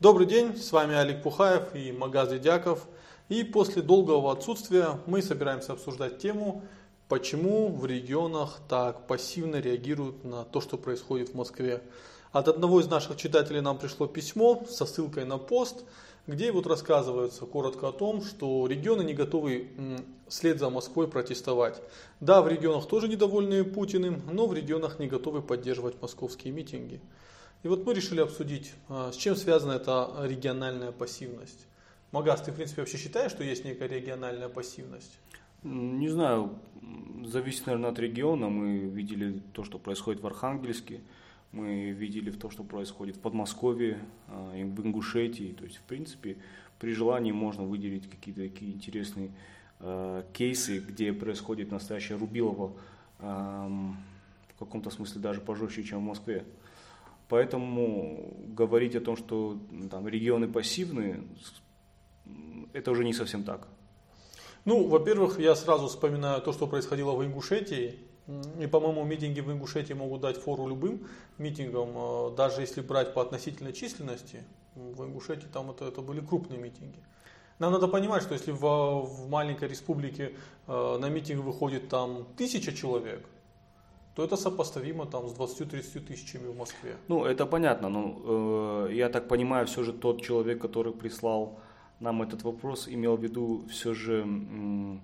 Добрый день, с вами Олег Пухаев и Магаз Дяков. И после долгого отсутствия мы собираемся обсуждать тему, почему в регионах так пассивно реагируют на то, что происходит в Москве. От одного из наших читателей нам пришло письмо со ссылкой на пост, где вот рассказывается коротко о том, что регионы не готовы вслед за Москвой протестовать. Да, в регионах тоже недовольны Путиным, но в регионах не готовы поддерживать московские митинги. И вот мы решили обсудить, а, с чем связана эта региональная пассивность. Магас, ты в принципе вообще считаешь, что есть некая региональная пассивность? Не знаю, зависит, наверное, от региона. Мы видели то, что происходит в Архангельске, мы видели то, что происходит в Подмосковье, а, в Ингушетии. То есть, в принципе, при желании можно выделить какие-то такие интересные э, кейсы, где происходит настоящее Рубилово э, в каком-то смысле даже пожестче, чем в Москве. Поэтому говорить о том, что там, регионы пассивные, это уже не совсем так. Ну, во-первых, я сразу вспоминаю то, что происходило в Ингушетии. И, по-моему, митинги в Ингушетии могут дать фору любым митингам, э, даже если брать по относительной численности. В Ингушетии там это, это были крупные митинги. Нам надо понимать, что если в, в маленькой республике э, на митинг выходит там тысяча человек, то это сопоставимо там с 20-30 тысячами в Москве. Ну, это понятно, но э, я так понимаю, все же тот человек, который прислал нам этот вопрос, имел в виду все же э,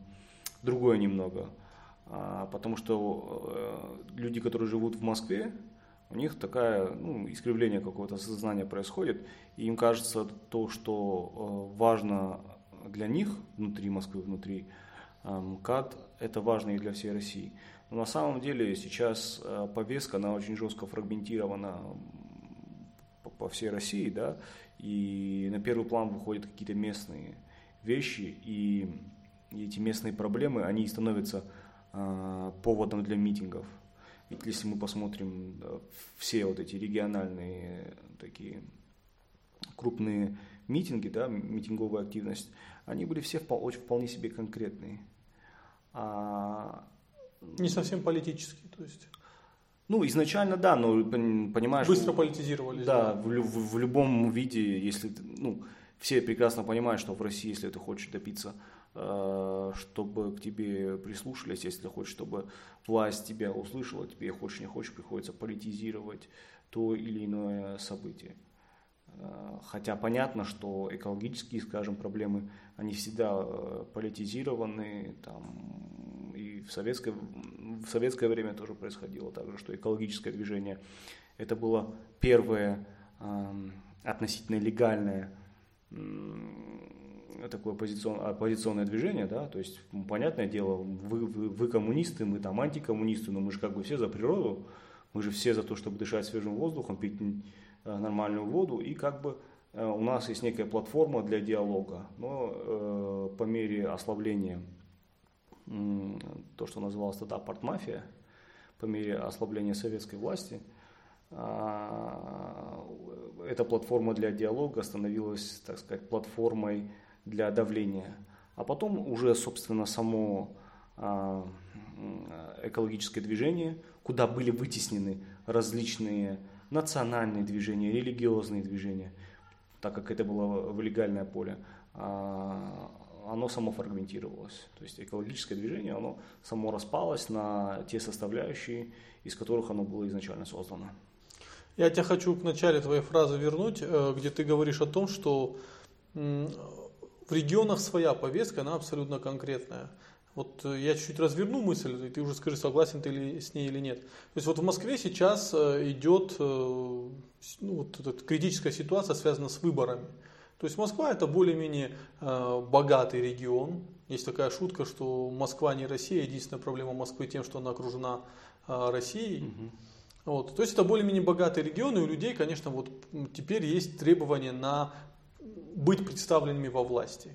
другое немного. А, потому что э, люди, которые живут в Москве, у них такая, ну, искривление какого-то сознания происходит, и им кажется то, что э, важно для них внутри Москвы, внутри МКАД, это важно и для всей России. Но на самом деле сейчас э, повестка, она очень жестко фрагментирована по всей России, да, и на первый план выходят какие-то местные вещи, и эти местные проблемы, они становятся э, поводом для митингов. Ведь если мы посмотрим все вот эти региональные такие крупные митинги, да, митинговая активность, они были все вполне себе конкретные. А не совсем политический, то есть. Ну, изначально да, но понимаешь... Быстро политизировались. Да, да. В, в, в любом виде, если... Ну, все прекрасно понимают, что в России, если ты хочешь добиться, э, чтобы к тебе прислушались, если ты хочешь, чтобы власть тебя услышала, тебе хочешь не хочешь, приходится политизировать то или иное событие. Э, хотя понятно, что экологические, скажем, проблемы, они всегда э, политизированы, там, и в советское, в советское время тоже происходило так же, что экологическое движение это было первое э, относительно легальное такое оппозиционное, оппозиционное движение, да, то есть, понятное дело, вы, вы, вы коммунисты, мы там антикоммунисты, но мы же как бы все за природу, мы же все за то, чтобы дышать свежим воздухом, пить нормальную воду, и как бы э, у нас есть некая платформа для диалога, но э, по мере ослабления то, что называлось тогда партмафия, по мере ослабления советской власти, а, эта платформа для диалога становилась, так сказать, платформой для давления. А потом уже, собственно, само а, экологическое движение, куда были вытеснены различные национальные движения, религиозные движения, так как это было в легальное поле, а, оно само фрагментировалось. То есть экологическое движение, оно само распалось на те составляющие, из которых оно было изначально создано. Я тебя хочу к начале твоей фразы вернуть, э, где ты говоришь о том, что в регионах своя повестка, она абсолютно конкретная. Вот э, я чуть-чуть разверну мысль, и ты уже скажи, согласен ты ли с ней или нет. То есть вот в Москве сейчас э, идет ну, вот эта критическая ситуация, связана с выборами. То есть Москва это более-менее э, богатый регион. Есть такая шутка, что Москва не Россия. Единственная проблема Москвы тем, что она окружена э, Россией. Угу. Вот. То есть это более-менее богатый регион, и у людей, конечно, вот теперь есть требования на быть представленными во власти.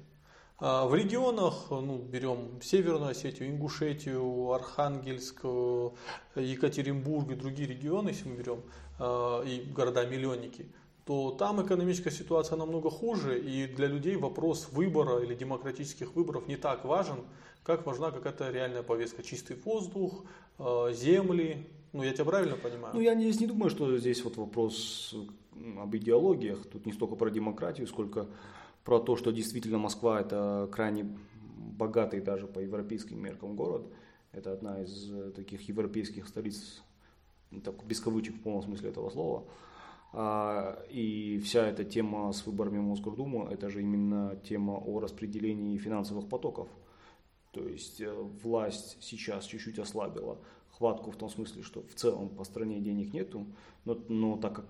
А в регионах, ну, берем Северную Осетию, Ингушетию, Архангельск, э, Екатеринбург и другие регионы, если мы берем, э, и города-миллионники – то там экономическая ситуация намного хуже, и для людей вопрос выбора или демократических выборов не так важен, как важна какая-то реальная повестка. Чистый воздух, э, земли, Ну, я тебя правильно понимаю? Ну, я здесь не думаю, что здесь вот вопрос об идеологиях. Тут не столько про демократию, сколько про то, что действительно Москва это крайне богатый даже по европейским меркам город. Это одна из э, таких европейских столиц, так, без кавычек в полном смысле этого слова. А, и вся эта тема с выборами в Мосгордуму, это же именно тема о распределении финансовых потоков. То есть э, власть сейчас чуть-чуть ослабила хватку в том смысле, что в целом по стране денег нету, но, но так как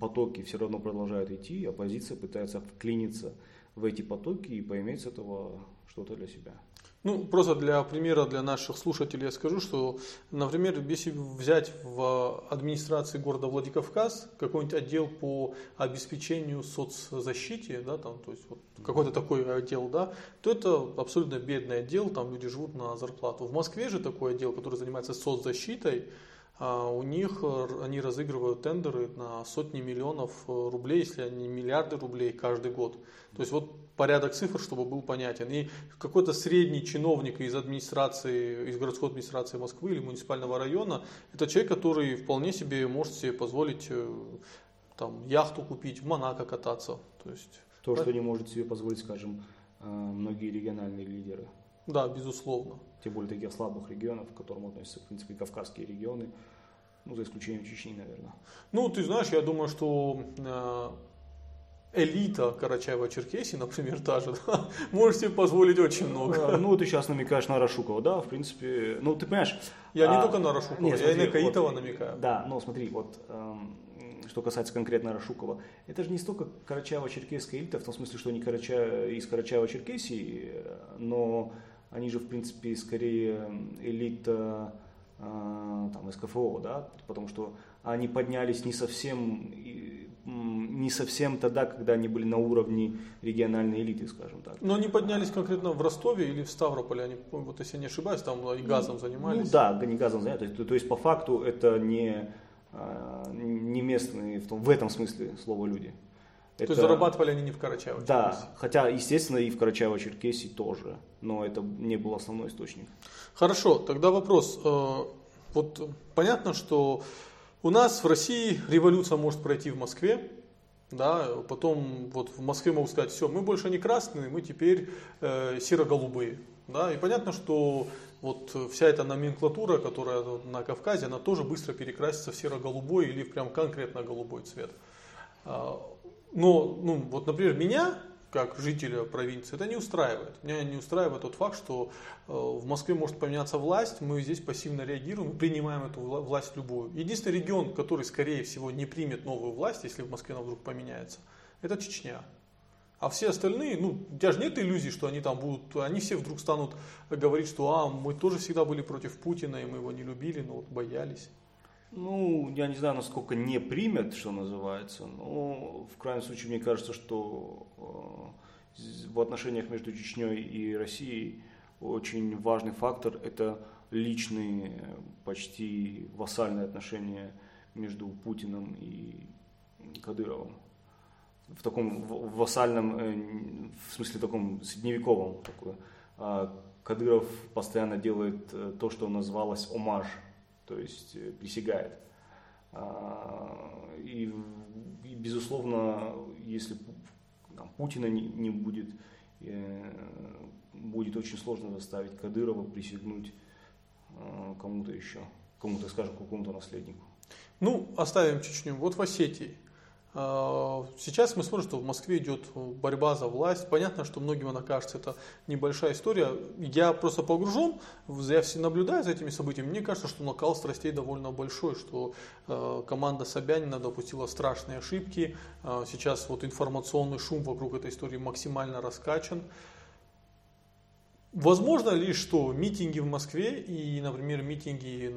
потоки все равно продолжают идти, оппозиция пытается вклиниться в эти потоки и поиметь с этого что-то для себя. Ну, просто для примера для наших слушателей я скажу, что, например, если взять в администрации города Владикавказ какой-нибудь отдел по обеспечению соцзащите, да, там, то есть вот какой-то такой отдел, да, то это абсолютно бедный отдел, там люди живут на зарплату. В Москве же такой отдел, который занимается соцзащитой, а у них они разыгрывают тендеры на сотни миллионов рублей, если не миллиарды рублей каждый год. То есть вот порядок цифр, чтобы был понятен. И какой-то средний чиновник из администрации, из городской администрации Москвы или муниципального района, это человек, который вполне себе может себе позволить э, там, яхту купить, в Монако кататься. То, есть, То что не может себе позволить, скажем, э, многие региональные лидеры. Да, безусловно. Тем более таких слабых регионов, к которым относятся, в принципе, кавказские регионы. Ну, за исключением Чечни, наверное. Ну, ты знаешь, я думаю, что э, элита Карачаева-Черкесии, например, та же, да, может себе позволить очень много. Ну, ты сейчас намекаешь на Рашукова, да, в принципе, ну, ты понимаешь... Я а, не только на Рашукова, нет, я смотри, и на Каитова вот, намекаю. Да, но смотри, вот, эм, что касается конкретно Рашукова, это же не столько Карачаево-Черкесская элита, в том смысле, что они Карача... из Карачаева-Черкесии, но они же, в принципе, скорее элита э, там, СКФО, да, потому что они поднялись не совсем не совсем тогда, когда они были на уровне региональной элиты, скажем так. Но они поднялись конкретно в Ростове или в Ставрополе, они, вот если я не ошибаюсь, там и газом ну, занимались. Ну да, не газом занимались. То, то есть по факту это не, а, не местные в, том, в этом смысле слова люди. Это, То есть зарабатывали они не в Карачаево? Да, хотя, естественно, и в Карачаево-Черкесии тоже, но это не был основной источник. Хорошо, тогда вопрос. Э, вот понятно, что у нас в России революция может пройти в Москве, да, потом вот в Москве могут сказать, все, мы больше не красные, мы теперь э, серо-голубые. Да, и понятно, что вот вся эта номенклатура, которая на Кавказе, она тоже быстро перекрасится в серо-голубой или в прям конкретно голубой цвет. А, но, ну, вот, например, меня как жителя провинции, это не устраивает. Меня не устраивает тот факт, что э, в Москве может поменяться власть, мы здесь пассивно реагируем, принимаем эту власть любую. Единственный регион, который, скорее всего, не примет новую власть, если в Москве она вдруг поменяется, это Чечня. А все остальные, ну, у тебя же нет иллюзий, что они там будут, они все вдруг станут говорить, что а, мы тоже всегда были против Путина, и мы его не любили, но вот боялись. Ну, я не знаю, насколько не примет, что называется, но в крайнем случае мне кажется, что э, в отношениях между Чечней и Россией очень важный фактор – это личные, почти вассальные отношения между Путиным и Кадыровым. В таком вассальном, э, в смысле таком средневековом. Такое. А Кадыров постоянно делает э, то, что называлось омаж – то есть э, присягает. А, и, и безусловно, если там, Путина не, не будет, э, будет очень сложно заставить Кадырова присягнуть э, кому-то еще, кому-то, скажем, какому-то наследнику. Ну, оставим Чечню. Вот в Осетии а, сейчас мы смотрим, что в Москве идет борьба за власть. Понятно, что многим она кажется это небольшая история. Я просто погружен, я все наблюдаю за этими событиями. Мне кажется, что накал страстей довольно большой, что а, команда Собянина допустила страшные ошибки. А, сейчас вот информационный шум вокруг этой истории максимально раскачан. Возможно ли, что митинги в Москве и, например, митинги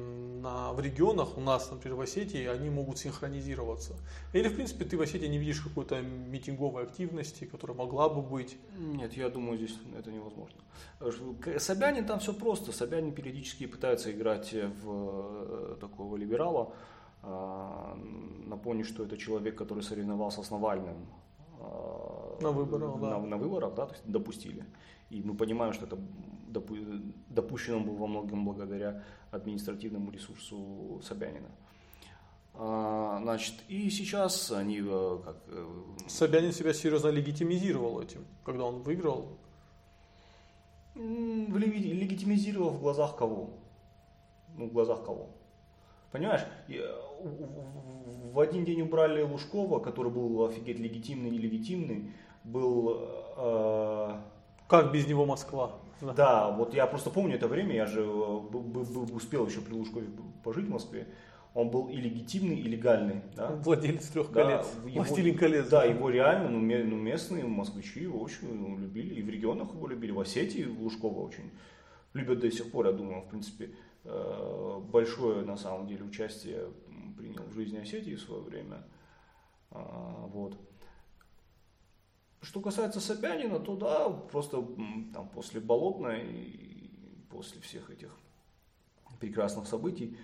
на, в регионах, у нас, например, в Осетии, они могут синхронизироваться? Или, в принципе, ты в Осетии не видишь какой-то митинговой активности, которая могла бы быть? Нет, я думаю, здесь это невозможно. Собянин там все просто. Собянин периодически пытается играть в э, такого либерала. А, напомню, что это человек, который соревновался с Навальным на выборах, на, да. на выборах, да, то есть допустили. И мы понимаем, что это допу- допущено было во многом благодаря административному ресурсу Собянина. А, значит, и сейчас они э, как э, Собянин себя серьезно легитимизировал этим, когда он выиграл. легитимизировал в глазах кого? Ну, в глазах кого? Понимаешь, э, в один день убрали Лужкова, который был офигеть легитимный, нелегитимный, был э, Как без него Москва? Да. Да, вот я просто помню это время, я же э, успел еще при Лужкове пожить в Москве. Он был и легитимный, и легальный. Да? Владелец трех Да, колец. его- Властелин колец. Да, его реально, ну, ну, местные москвичи его очень ну, любили, и в регионах его любили, в Осетии Лужкова очень любят до сих пор, я думаю, в принципе, э, большое на самом деле участие принял в жизни Осетии в свое время. А, Вот. Что касается Собянина, то да, просто там после Болотной и после всех этих прекрасных событий,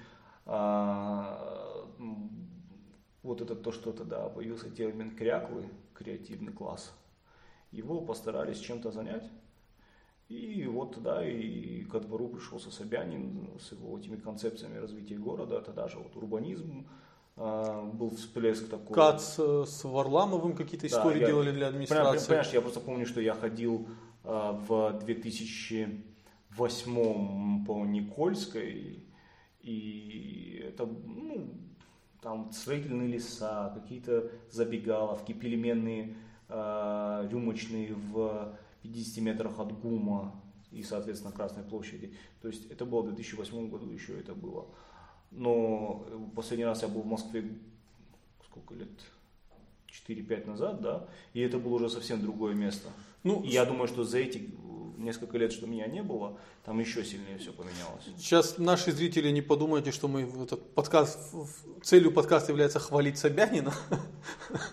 а, вот это то, что тогда появился термин кряклы, креативный класс, его постарались чем-то занять. И вот да, и ко двору пришелся Собянин с его этими концепциями развития города, тогда же вот урбанизм, был всплеск такой. Кац э, с Варламовым какие-то Да, истории я- делали для Прям, администрации. Понимаешь, я просто помню, что я ходил а, в 2008 по Никольской, и это, ну, там строительные леса, какие-то забегаловки, пельменные, а, рюмочные в 50 метрах от ГУМа и, соответственно, Красной площади. То есть это было в 2008 году еще это было. Но э, последний раз я был в Москве сколько лет? 4-5 назад, да, и это было уже совсем другое место. Ну, И я думаю, что за эти э, несколько лет, что меня не было, там еще сильнее все поменялось. Сейчас наши зрители не подумайте, что мы этот подкаст, целью подкаста является хвалить Собянина.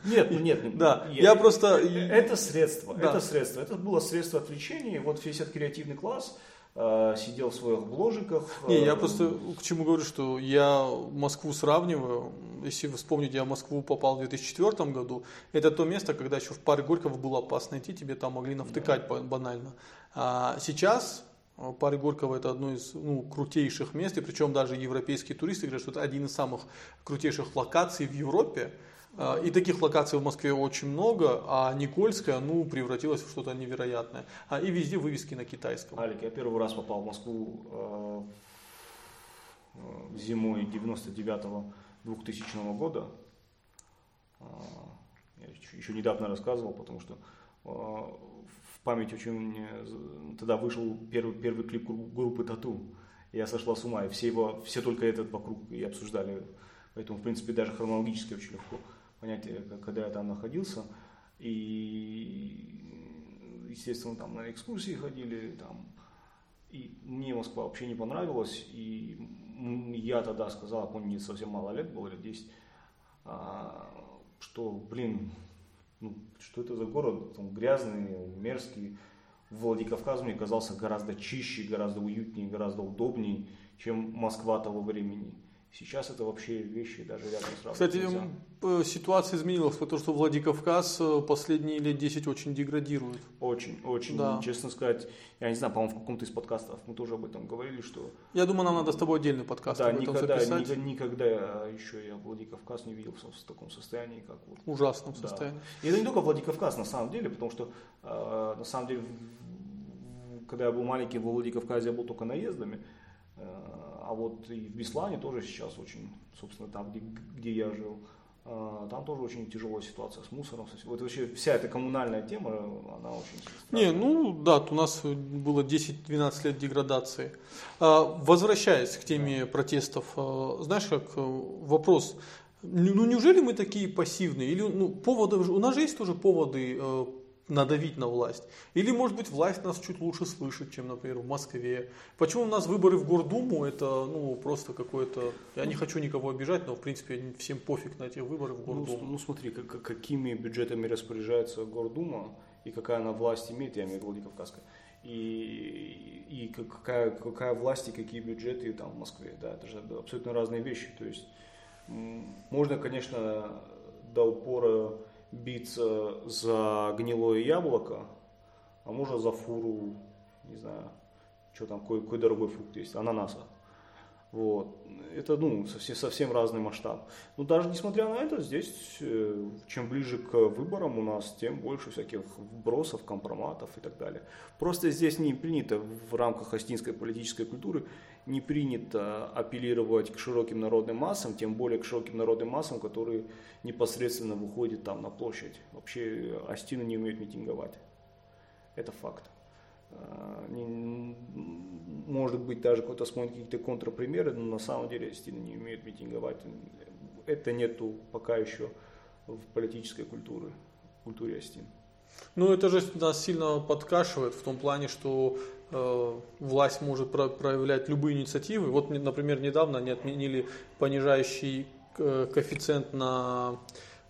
Нет, ну нет, Да, я просто- э, Это средство, Да. это средство, это было средство отвлечения. Вот весь этот креативный класс сидел в своих бложиках. Не, я э, просто к чему говорю, что я Москву сравниваю. Если вы вспомните, я в Москву попал в 2004 году. Это то место, когда еще в паре Горького было опасно идти, тебе там могли навтыкать ба- банально. А сейчас э, паре Горького это одно из ну, крутейших мест, и причем даже европейские туристы говорят, что это один из самых крутейших локаций в Европе. А, И таких локаций в Москве очень много, а Никольская, ну, превратилась в что-то невероятное. А, и везде вывески на китайском. Алик, я первый раз попал в Москву э, э, зимой 99-2000 года. Э, Я еще- недавно рассказывал, потому что в память очень... Тогда вышел первый, первый клип гру- группы Тату. Я сошла с ума, и все, его, все только этот вокруг и обсуждали. Поэтому, в принципе, даже хронологически очень легко понять, э, когда я там находился. И, естественно, там на экскурсии ходили, там, и мне Москва вообще не понравилась, и я тогда сказал, помню, мне совсем мало лет было, лет 10, а, что, блин, ну, что это за город, там, грязный, мерзкий. Владикавказ мне казался гораздо чище, гораздо уютнее, гораздо удобнее, чем Москва того времени. Сейчас это вообще вещи даже рядом сравнивать Кстати, нельзя. п- ситуация изменилась, потому что Владикавказ э, последние лет 10 очень деградирует. Очень, очень, Да. честно сказать, я не знаю, по-моему, в каком-то из подкастов мы тоже об этом говорили, что Я думаю, нам надо с тобой отдельный подкаст да, об этом никогда, записать. никогда, никогда еще я Владикавказ не видел в, в таком состоянии, как вот. Ужасном Да. состоянии. И это не только Владикавказ на самом деле, потому что э, на самом деле, когда я был маленький, в Владикавказе я был только наездами, э, а вот и в Беслане тоже сейчас очень, собственно, там, где, где я жил, э, там тоже очень тяжелая ситуация с мусором. Вот вообще вся эта коммунальная тема, она очень Не, страшная. ну да, у нас было 10-12 лет деградации. А, Возвращаясь к теме протестов, э, знаешь, как э, вопрос, ну неужели мы такие пассивные? Или ну, поводы, у нас же есть тоже поводы э, надавить на власть? Или, может быть, власть нас чуть лучше слышит, чем, например, в Москве? Почему у нас выборы в Гордуму, это ну просто какое-то... Я не хочу никого обижать, но в принципе всем пофиг на эти выборы в Ну, Гордуму. с- ну смотри, как- как- какими бюджетами распоряжается Гордума и какая она власть имеет, я имею в виду Владикавказская, и, и как- какая, какая власть и какие бюджеты там в Москве, да, это же абсолютно разные вещи, то есть можно, конечно, до упора биться за гнилое яблоко, а можно за фуру, не знаю, что там, какой, какой дорогой фрукт есть, ананаса. Вот. Это ну, совсем, совсем разный масштаб. Но даже несмотря на это, здесь э, чем ближе к выборам у нас, тем больше всяких вбросов, компроматов и так далее. Просто здесь не принято в рамках астинской политической культуры, не принято апеллировать к широким народным массам, тем более к широким народным массам, которые непосредственно выходят там на площадь. Вообще астины не умеют митинговать. Это факт. А, может быть, даже кто-то смотрит какие-то контрпримеры, но на самом деле стильно не умеют митинговать. Это нету пока еще в политической культуре, культуре Астин. Ну, это же нас сильно подкашивает в том плане, что э, власть может про проявлять любые инициативы. Вот, например, недавно они отменили понижающий э, коэффициент на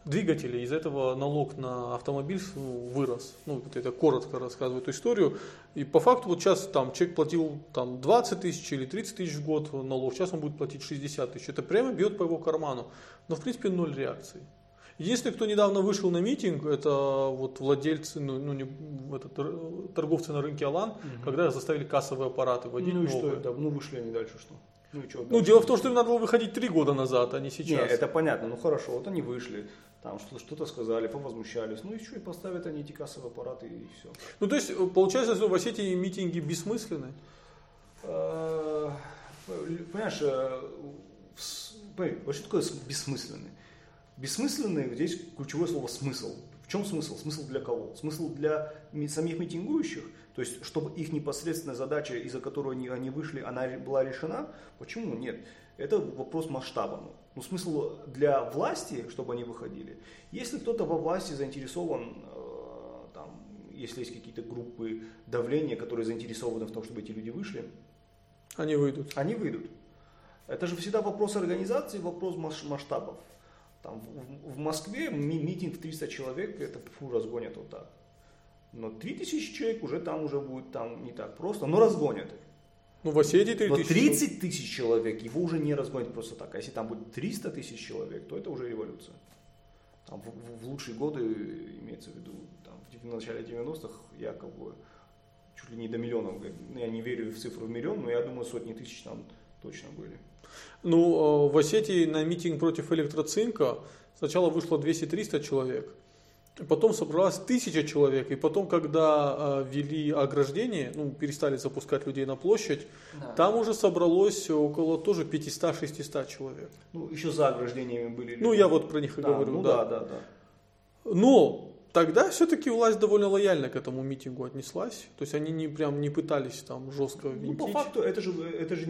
двигателей, из этого налог на автомобиль вырос. Ну, вот это коротко рассказываю эту историю. И по факту вот сейчас там человек платил там 20 тысяч или 30 тысяч в год налог, сейчас он будет платить 60 тысяч. Это прямо бьет по его карману. Но в принципе ноль реакции. Единственный, кто недавно вышел на митинг, это вот владельцы, ну, ну не, это, торговцы на рынке Алан, угу. когда заставили кассовые аппараты вводить. Ну и что это? Ну вышли они дальше что? Ну, и что, ну дело в том, что им надо было выходить три года назад, а не сейчас. Не, это понятно, ну хорошо, вот они вышли там что-то сказали, повозмущались, ну и что, и поставят они эти кассовые аппараты и все. Ну то есть э, получается, что в Осетии митинги бессмысленны? Э, понимаешь, э, что такое бессмысленный? Бессмысленный, здесь ключевое слово смысл. В чем смысл? Смысл для кого? Смысл для самих митингующих, то есть чтобы их непосредственная задача, из-за которой они, они вышли, она была решена. Почему? Нет. Это вопрос масштаба. Ну, смысл для власти, чтобы они выходили. Если кто-то во власти заинтересован, э, там, если есть какие-то группы давления, которые заинтересованы в том, чтобы эти люди вышли, они выйдут. Они выйдут. Это же всегда вопрос организации, вопрос масштабов. Там, в, в Москве ми митинг в 300 человек, это фу, разгонят вот так. Но 3000 человек уже там уже будет там не так просто, но разгонят. Ну, в Осетии 30 Но 30 тысяч человек его уже не разгонят просто так. А если там будет 300 тысяч человек, то это уже революция. Там в, в, в лучшие годы, имеется в виду, там, в начале 90-х якобы чуть ли не до миллионов. Я не верю в цифру в миллион, но я думаю, сотни тысяч там точно были. Ну, э, в Осетии на митинг против электроцинка сначала вышло 200-300 человек. Потом собралось тысяча человек, и потом, когда э, ввели ограждение, ну, перестали запускать людей на площадь, да. там уже собралось около тоже 500-600 человек. Ну, еще за ограждениями были. Ну, я вот про них и да, говорю. Ну, да, да, да. Но тогда все-таки власть довольно лояльно к этому митингу отнеслась. То есть они не прям не пытались там жестко винтить. Ну, по факту, это же, это же,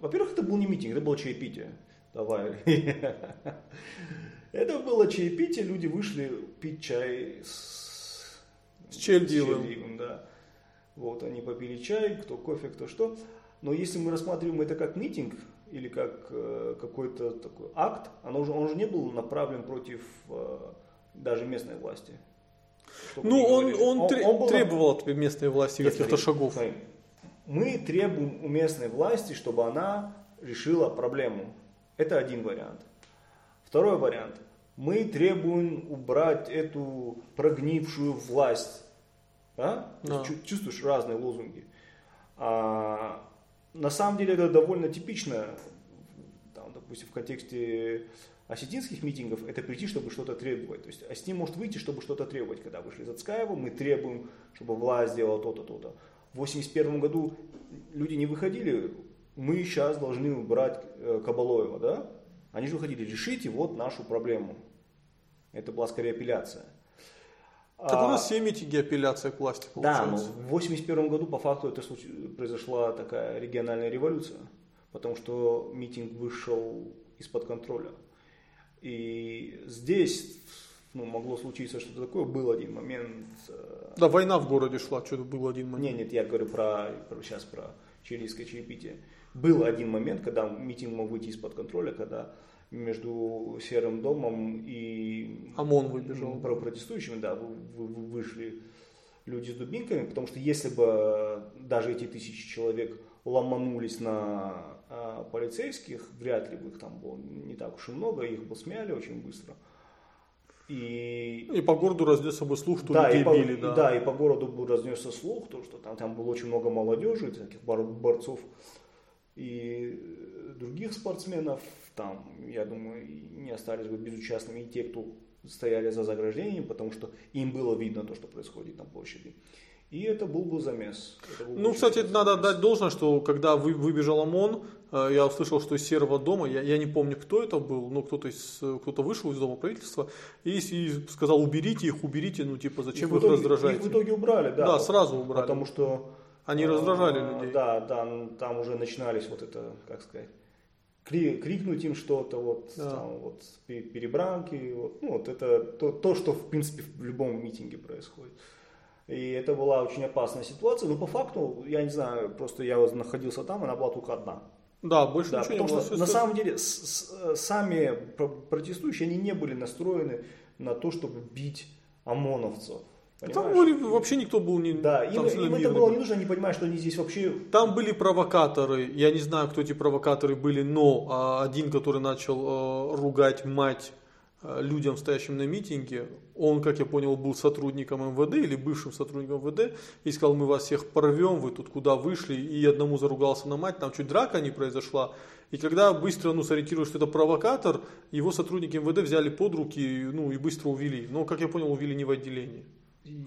во-первых, это был не митинг, это было чаепитие. Давай. Это было чаепитие, люди вышли пить чай с, с Чельдивым. да. Вот, они попили чай, кто кофе, кто что. Но если мы рассматриваем это как митинг или как э, какой-то такой акт, оно уже, он уже не был направлен против э, даже местной власти. Ну, он, он, он, он был... требовал от местной власти каких-то шагов. Мы требуем у местной власти, чтобы она решила проблему. Это один вариант. Второй вариант. Мы требуем убрать эту прогнившую власть. А? Да. Чувствуешь разные лозунги. А, на самом деле это довольно типично, там, допустим, в контексте осетинских митингов, это прийти, чтобы что-то требовать. То есть Осетин может выйти, чтобы что-то требовать. Когда вышли из Ацкаева, мы требуем, чтобы власть сделала то-то, то-то. В 1981 году люди не выходили, мы сейчас должны убрать э, Кабалоева, да? Они же выходили, решите вот нашу проблему. Это была скорее апелляция. Так у нас все митинги апелляция к власти получается. Да, но в 81 году по факту это произошла такая региональная революция, потому что митинг вышел из-под контроля. И здесь ну, могло случиться что-то такое, был один момент. Э, да, война в городе шла, что-то был один момент. Нет, нет, я говорю про, про сейчас про чилийское чаепитие. Был один момент, когда митинг мог выйти из-под контроля, когда между Серым домом и ОМОН выбежал. протестующими, да, вышли люди с дубинками, потому что если бы даже эти тысячи человек ломанулись на а, полицейских, вряд ли бы их там было не так уж и много, их бы смяли очень быстро. И, и по городу разнесся бы слух, что да, людей и по, били, да. Да, и по городу бы разнесся слух, то, что там, там было очень много молодежи, таких борцов и других спортсменов. Там, я думаю, не остались бы безучастными и те, кто стояли за заграждением, потому что им было видно то, что происходит на площади. И это был бы замес. Был ну, кстати, замес. надо отдать должное, что когда вы, выбежал ОМОН, э, я услышал, что из серого дома, я, я не помню, кто это был, но кто-то из, кто-то вышел из дома правительства и, и сказал, уберите их, уберите, ну типа, зачем вы их раздражаете? Их в итоге убрали, да. Да, сразу убрали. Потому что... Они раздражали а, людей. Да, да, там уже начинались вот это, как сказать, крикнуть им что-то, вот, да. там, вот перебранки, вот, ну, вот это то, то, что в принципе в любом митинге происходит. И это была очень опасная ситуация. Но по факту, я не знаю, просто я находился там, она была только одна. Да, больше да, ничего потому не было. Что, на самом деле, с, с, сами протестующие, они не были настроены на то, чтобы бить ОМОНовцев. Понимаешь? Там были, вообще никто был не Да, им, им это было не нужно, они понимают, что они здесь вообще... Там были провокаторы, я не знаю, кто эти провокаторы были, но а, один, который начал а, ругать мать Э, людям, стоящим на митинге, он, как я понял, был сотрудником МВД или бывшим сотрудником МВД, и сказал, мы вас всех порвем, вы тут куда вышли, и одному заругался на мать, там чуть драка не произошла. И когда быстро ну, сориентировались, что это провокатор, его сотрудники МВД взяли под руки ну, и быстро увели. Но, как я понял, увели не в отделении.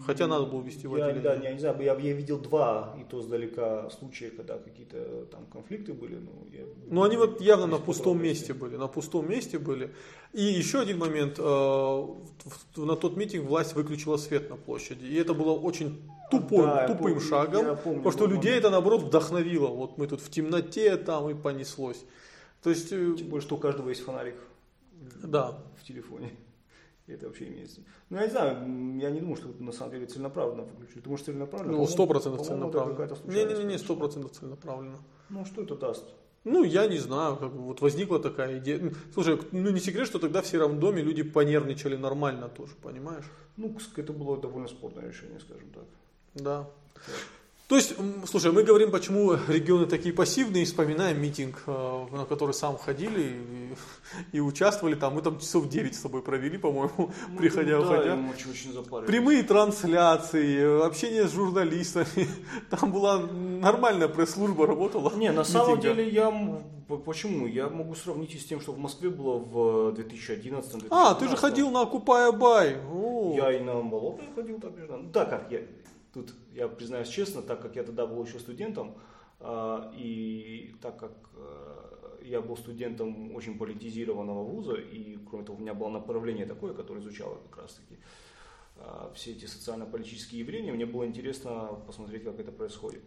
Хотя надо было вести в отделение. Да, я не знаю, я, я видел два, и то сдалека, случая, когда какие-то там конфликты были. Ну, я, ну они вот явно на пустом месте были, на пустом месте были. И еще один момент, э, на тот митинг власть выключила свет на площади, и это было очень тупой, да, тупым помню, шагом, помню, потому что людей это наоборот вдохновило. Вот мы тут в темноте там и понеслось. То есть... Э, Тем более, что у каждого есть фонарик. Да. В телефоне это вообще имеется. Ну, я не знаю, я не думаю, что на самом деле целенаправленно выключили. Ты можешь целенаправленно? Ну, сто процентов целенаправленно. Не-не-не, сто процентов целенаправленно. Ну, что это даст? Ну, я не знаю, как бы вот возникла такая идея. Слушай, ну не секрет, что тогда в сером доме люди понервничали нормально тоже, понимаешь? Ну, это было довольно спорное решение, скажем так. Да. То есть, слушай, мы говорим, почему регионы такие пассивные, вспоминаем митинг, э, на который сам ходили и, и участвовали там. Мы там часов 9 с тобой провели, по-моему, ну, приходя, да, уходя. Очень, очень Прямые трансляции, общение с журналистами. Там была нормальная пресс-служба работала. Не, на самом деле я Почему? Я могу сравнить и с тем, что в Москве было в 2011 2012 А, ты же ходил на Окупая Бай. Я и на Болотное ходил так же. Ну, так как я Тут я признаюсь честно, так как я тогда был еще студентом, а, и так как э, я был студентом очень политизированного вуза, и кроме того у меня было направление такое, которое изучало как раз таки а, все эти социально-политические явления, мне было интересно посмотреть, как это происходит.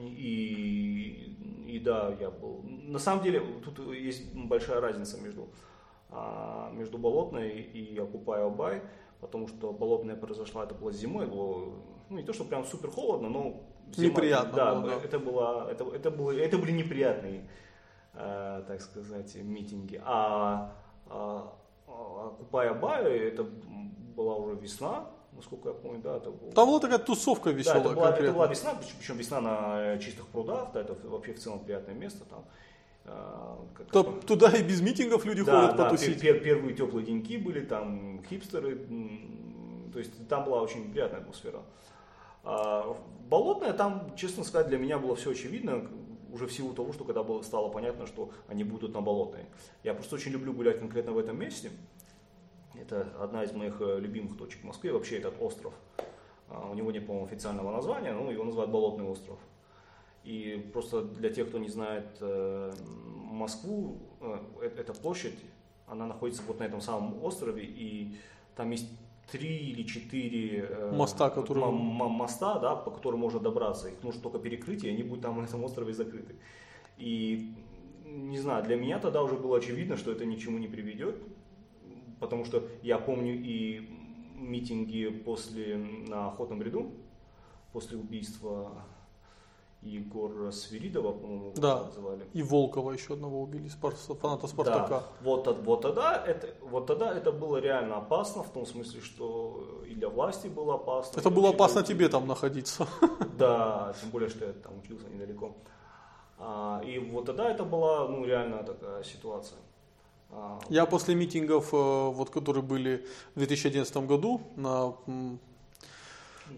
И, и да, я был. На самом деле, тут есть большая разница между, а, между Болотной и Окупай Бай потому что болотная произошла, это было зимой, было, ну не то, что прям супер холодно, но зима, неприятно да, было, да. это было, это, это было, это были неприятные, э, так сказать, митинги. А, а, а Купая Баю, это была уже весна, насколько я помню, да, это был... Там была такая тусовка веселая да, это была, это была весна, причем весна на чистых прудах, да, это вообще в целом приятное место там. А, как туда и без митингов люди да, ходят да, потусить. Пер, первые теплые деньки были, там хипстеры, то есть там была очень приятная атмосфера. А, болотная, там, честно сказать, для меня было все очевидно, уже в силу того, что когда было, стало понятно, что они будут на болотной. Я просто очень люблю гулять конкретно в этом месте. Это одна из моих э, любимых точек в Москве, вообще этот остров. А, у него нет, по-моему, официального названия, но его называют Болотный остров. И просто для тех, кто не знает э, Москву, э, э, эта площадь, она находится вот на этом самом острове, и там есть три или четыре моста, которые... моста, да, по которым можно добраться. Их нужно только перекрыть, и они будут там на этом острове закрыты. И не знаю, для меня тогда уже было очевидно, что это ни к чему не приведет, потому что я помню и митинги после на охотном ряду, после убийства Егор Свиридова, по-моему, да. называли. И Волкова еще одного убили, фаната Спартака. Да. Вот, вот, тогда это, вот тогда это было реально опасно, в том смысле, что и для власти было опасно. Это было опасно было... тебе там находиться. Да, тем более, что я там учился недалеко. А, и вот тогда это была ну, реально такая ситуация. А, я после митингов, э, вот, которые были в 2011 году на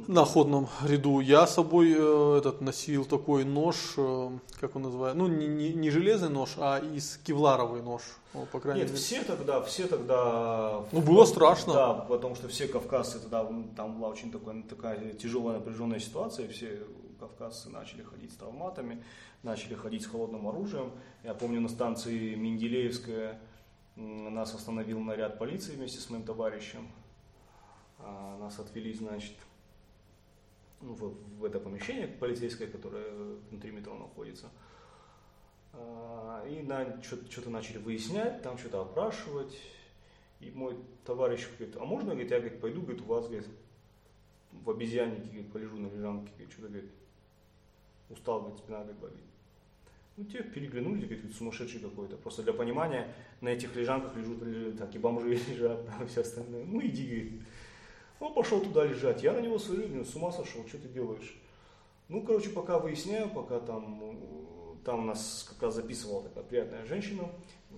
на ходном ряду. Я с собой э, этот носил такой нож, э, как он называет, ну не, не, не железный нож, а из кевларовый нож, по крайней Нет, мере. все тогда, все тогда. Ну было страшно. Да, потому что все кавказцы тогда там была очень такая, такая тяжелая напряженная ситуация, все кавказцы начали ходить с травматами, начали ходить с холодным оружием. Я помню на станции Менделеевская нас остановил наряд полиции вместе с моим товарищем. А, нас отвели, значит, ну, в, в это помещение полицейское, которое внутри метро находится. А, и на, что-то начали выяснять, там что-то опрашивать. И мой товарищ говорит, а можно, говорит, я говорит, пойду, говорит, у вас, говорит, в обезьяннике, говорит, полежу на лежанке, говорит, что-то, говорит, устал, говорит, спина, говорит, болит. Ну, те переглянулись, говорит, сумасшедший какой-то. Просто для понимания, на этих лежанках лежат, лежат так и бомжи лежат, там все остальное. Ну, иди, говорит. Он пошел туда лежать, я на него смотрю, с ума сошел, что ты делаешь? Ну, короче, пока выясняю, пока там, там нас как раз записывала такая приятная женщина,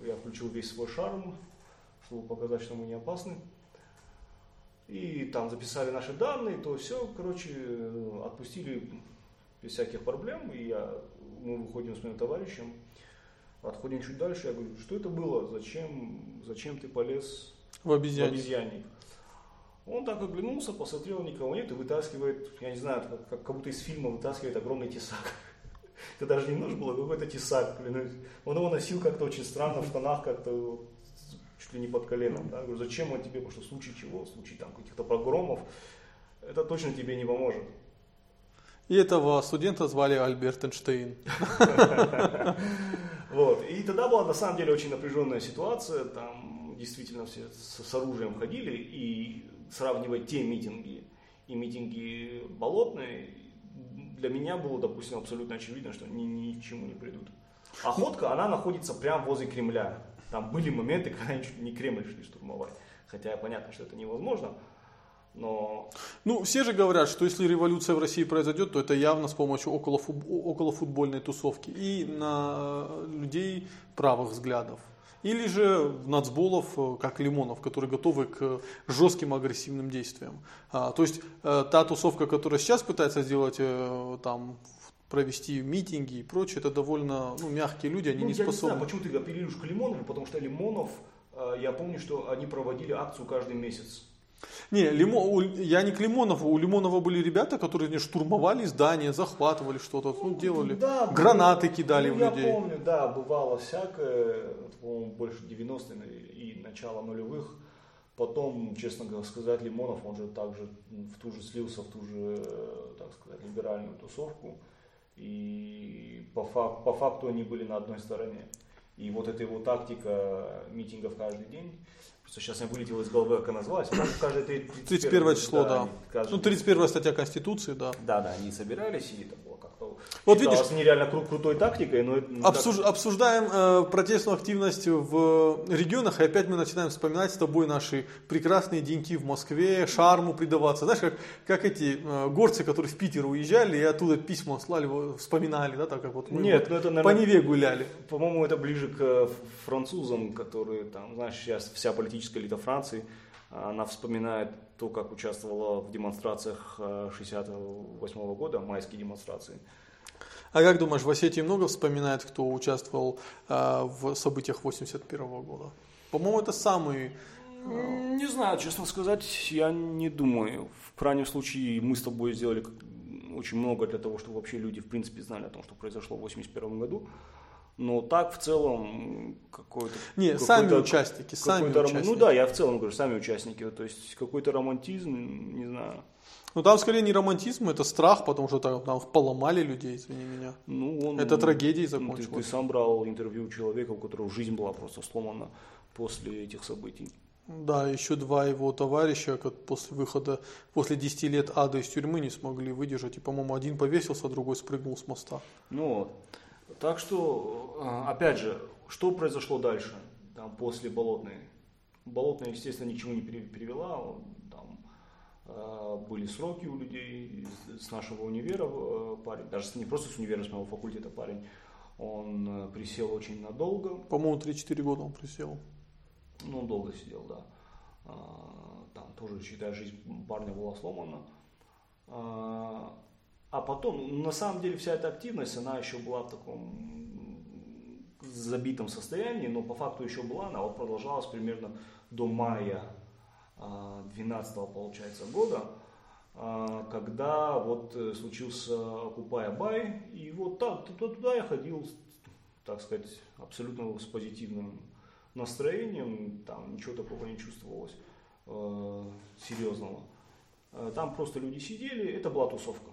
я включил весь свой шарм, чтобы показать, что мы не опасны. И там записали наши данные, то все, короче, отпустили без всяких проблем, и я, мы выходим с моим товарищем, отходим чуть дальше, я говорю, что это было, зачем, зачем ты полез в обезьянник? В обезьянник? Он так оглянулся, посмотрел, никого нет, и вытаскивает, я не знаю, как, как будто из фильма вытаскивает огромный тесак. Это даже не нож был, а какой-то тесак. Он его носил как-то очень странно, в штанах как-то чуть ли не под коленом. Да? говорю, зачем он тебе, потому что в случае чего, в случае там каких-то погромов, это точно тебе не поможет. И этого студента звали Альберт Эйнштейн. Вот. И тогда была на самом деле очень напряженная ситуация. Там действительно все с оружием ходили. И сравнивать те митинги и митинги болотные, для меня было, допустим, абсолютно очевидно, что они ни к чему не придут. Охотка, она находится прямо возле Кремля. Там были моменты, когда они чуть не Кремль шли штурмовать. Хотя понятно, что это невозможно. Но... Ну, все же говорят, что если революция в России произойдет, то это явно с помощью около околофутбольной тусовки и на людей правых взглядов. Или же нацболов, э, как Лимонов, которые готовы к жестким агрессивным действиям. А, то есть э, та тусовка, которая сейчас пытается сделать, э, там, провести митинги и прочее, это довольно ну, мягкие люди, они ну, не я способны. Не знаю, почему ты апеллируешь к Лимонову, потому что Лимонов, я помню, что они проводили акцию каждый месяц. Не, Лимо, я не к Лимонову. У Лимонова были ребята, которые не штурмовали здания, захватывали что-то, ну, делали. Да, гранаты ну, кидали ну, в людей. Я помню, да, бывало всякое, по-моему, больше 90-х и начало нулевых. Потом, честно сказать, Лимонов, он же также в ту же слился, в ту же, так сказать, либеральную тусовку. И по, фак, по факту они были на одной стороне. И вот эта его тактика митингов каждый день, сейчас я вылетел из головы, как она называлась. Каждое 31, 31 число, да. да. Ну, 31 статья Конституции, да. Да, да, они собирались, и было как-то вот видишь, нереально кру- крутой тактикой, но обсуж, так... обсуждаем э, протестную активность в регионах, и опять мы начинаем вспоминать с тобой наши прекрасные деньки в Москве, шарму предаваться. Знаешь, как, как эти э, горцы, которые в Питер уезжали и оттуда письма слали, вспоминали, да, так как вот мы Нет, вот ну это, наверное, по Неве гуляли. По-моему, это ближе к французам, которые там, знаешь, сейчас вся политическая элита Франции, она вспоминает то, как участвовала в демонстрациях 68 э, года, майские демонстрации. А как думаешь, в Осетии много вспоминает, кто участвовал э, в событиях 81 года? По-моему, это самый... Э... Не знаю, честно сказать, я не думаю. В крайнем случае мы с тобой сделали очень много для того, чтобы вообще люди в принципе знали о том, что произошло в 81 году. Но так в целом какой-то... Не, какой сами участники, сами участники. Ну да, я в целом говорю, сами участники. То есть какой-то романтизм, не знаю. Ну там скорее не романтизм, это страх, потому что там, там поломали людей, извини меня. Ну, он, это трагедией закончилось. Ты, ты сам брал интервью у человека, у которого жизнь была просто сломана после этих событий. Да, еще два его товарища как после выхода, после 10 лет ада из тюрьмы не смогли выдержать. И, по-моему, один повесился, а другой спрыгнул с моста. Ну, так что, а, опять же, что произошло дальше, там, после Болотной? Болотная, естественно, ни к чему не перевела, там а, были сроки у людей с нашего универа э, парень, даже не просто с универа, с моего факультета парень, он э, присел очень надолго. По-моему, 3-4 года он присел. Ну, он долго сидел, да. Там тоже, считай, жизнь парня была сломана. А, а потом, на самом деле, вся эта активность, она еще была в таком забитом состоянии, но по факту еще была, она вот продолжалась примерно до мая 2012 получается года, а, когда вот э, случился Купая Бай, и вот так, туда я ходил, так сказать, абсолютно с позитивным настроением, там ничего такого не чувствовалось э, серьезного. Э, там просто люди сидели, это была тусовка.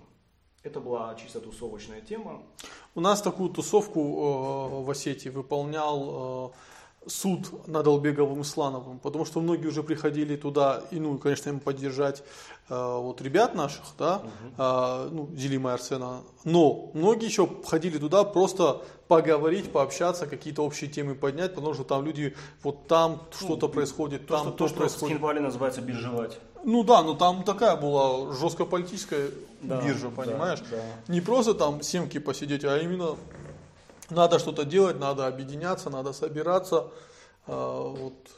Это была чисто тусовочная тема. У нас такую тусовку э, в Осетии выполнял э, суд над Албеговым Ислановым, потому что многие уже приходили туда, и, ну, конечно, им поддержать э, вот ребят наших, да, угу. э, ну, Зелима Арсена, но многие еще ходили туда просто поговорить, пообщаться, какие-то общие темы поднять, потому что там люди, вот там ну, что-то происходит, то, там что, то, что происходит. в Хинвале называется биржевать. Ну да, но там такая была жестко политическая да, биржа, понимаешь? Да, да. Не просто там семки посидеть, а именно надо что-то делать, надо объединяться, надо собираться. А, вот,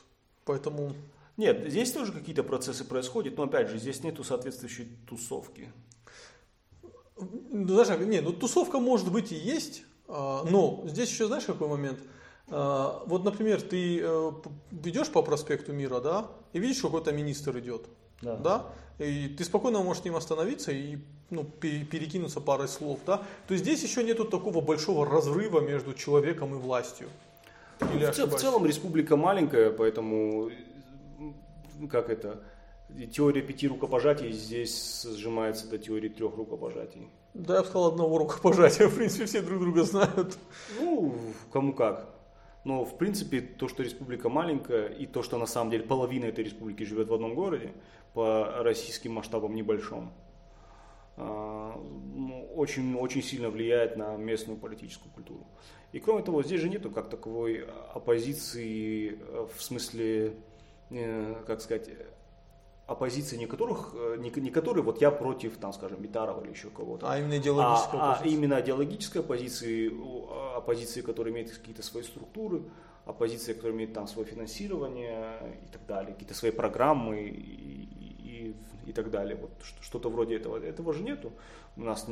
поэтому... Нет, здесь тоже какие-то процессы происходят, но опять же, здесь нету соответствующей тусовки. Ну, знаешь, не, ну тусовка может быть и есть, а, но здесь еще знаешь какой момент? А, вот, например, ты э, идешь по проспекту Мира, да, и видишь, какой-то министр идет да. да, и ты спокойно можешь с ним остановиться и ну, перекинуться парой слов, да, то есть здесь еще нету такого большого разрыва между человеком и властью. Или в, в целом республика маленькая, поэтому как это теория пяти рукопожатий здесь сжимается до теории трех рукопожатий. Да, я бы сказал одного рукопожатия, в принципе, все друг друга знают. Ну, кому как. Но, в принципе, то, что республика маленькая, и то, что на самом деле половина этой республики живет в одном городе, по российским масштабам небольшом, а, ну, очень, очень сильно влияет на местную политическую культуру. И кроме того, здесь же нету как таковой оппозиции э, в смысле, э, как сказать, оппозиции не которых, э, не, не которые вот я против, там, скажем, Битарова или еще кого-то. А именно идеологическая а, а именно идеологической оппозиции, оппозиции, которая имеет какие-то свои структуры, оппозиция, которая имеет там свое финансирование и так далее, какие-то свои программы и, и, так далее. Вот что-то вроде этого. Этого же нету. У нас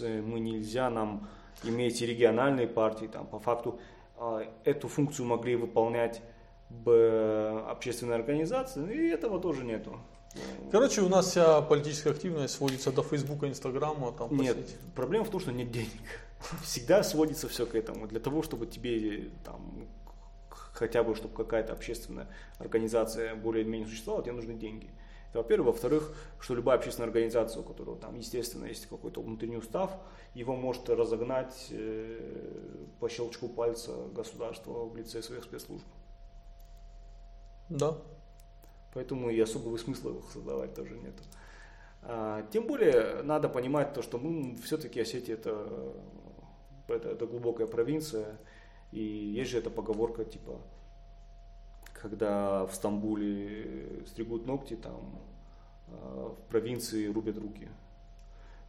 мы нельзя нам иметь региональные партии, там по факту а, эту функцию могли выполнять бы общественные организации, и этого тоже нету. Короче, у нас вся политическая активность сводится до Фейсбука, Инстаграма. Там, нет, проблема в том, что нет денег. Всегда сводится все к этому. Для того, чтобы тебе там, хотя бы, чтобы какая-то общественная организация более-менее существовала, тебе нужны деньги. Это во-первых. Во-вторых, что любая общественная организация, у которой там, естественно, есть какой-то внутренний устав, его может разогнать э, по щелчку пальца государства в лице своих спецслужб. Да. Поэтому и особого смысла их создавать тоже нет. А, тем более надо понимать то, что мы все-таки Осетия это, это, это глубокая провинция, и есть же эта поговорка типа когда в Стамбуле стригут ногти, там а, в провинции рубят руки.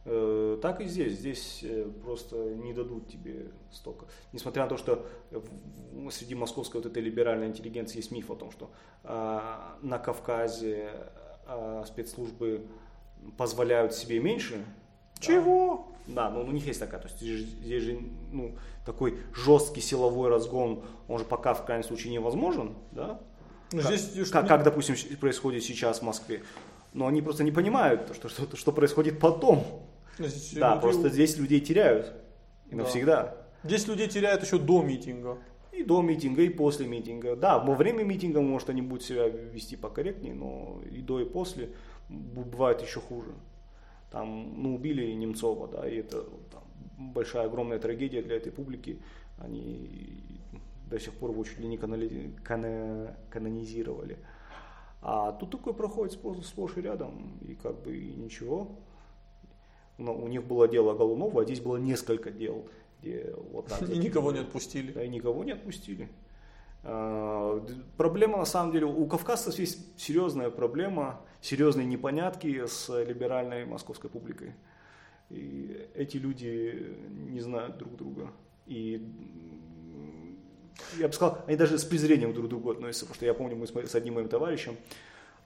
Э, так и здесь. Здесь э, просто не дадут тебе столько. Несмотря на то, что среди московской вот этой либеральной интеллигенции есть миф о том, что а, на Кавказе а, спецслужбы позволяют себе меньше. Чего? Да, ну у них есть такая, то есть здесь, здесь же ну, такой жесткий силовой разгон, он же пока в крайнем случае невозможен, да? Ну, как, здесь, как, как, допустим, происходит сейчас в Москве. Но они просто не понимают, что, что, что происходит потом. Здесь да, люди... просто здесь людей теряют. И да. навсегда. Здесь людей теряют еще до митинга. И до митинга, и после митинга. Да, во время митинга, может, они будут себя вести покорректнее, но и до, и после бывает еще хуже. Там, ну, убили Немцова, да, и это там, большая, огромная трагедия для этой публики. Они до сих пор его чуть ли не канали, кан, канонизировали. А тут такое проходит сплошь, сплошь и рядом, и как бы и ничего. Но у них было дело Голунова, а здесь было несколько дел, где вот так. И никого не отпустили. Да, и никого не отпустили. А, проблема на самом деле, у кавказцев есть серьезная проблема, серьезные непонятки с либеральной московской публикой. И эти люди не знают друг друга. И я бы сказал, они даже с презрением друг к другу относятся, потому что я помню, мы с одним моим товарищем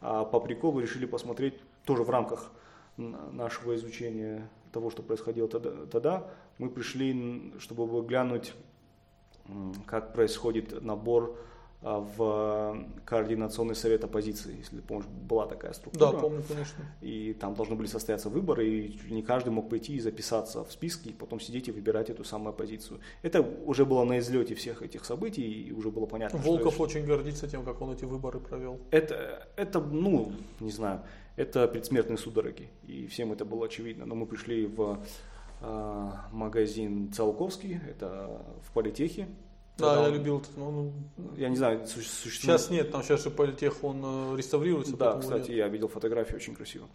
а, по приколу решили посмотреть, тоже в рамках нашего изучения того, что происходило тогда, тогда мы пришли, чтобы глянуть, как происходит набор в координационный совет оппозиции, если помнишь, была такая структура. Да, помню, конечно. И там должны были состояться выборы, и не каждый мог прийти и записаться в списки, и потом сидеть и выбирать эту самую оппозицию. Это уже было на излете всех этих событий, и уже было понятно. Волков что очень гордится тем, как он эти выборы провел. Это, это, ну, не знаю, это предсмертные судороги, и всем это было очевидно. Но мы пришли в э, магазин Циолковский, это в Политехе, да, я любил этот. Ну, ну, я не знаю, существует. Сейчас нет, там сейчас же политех, он э, реставрируется. Да, кстати, нет. я видел фотографии, очень красиво.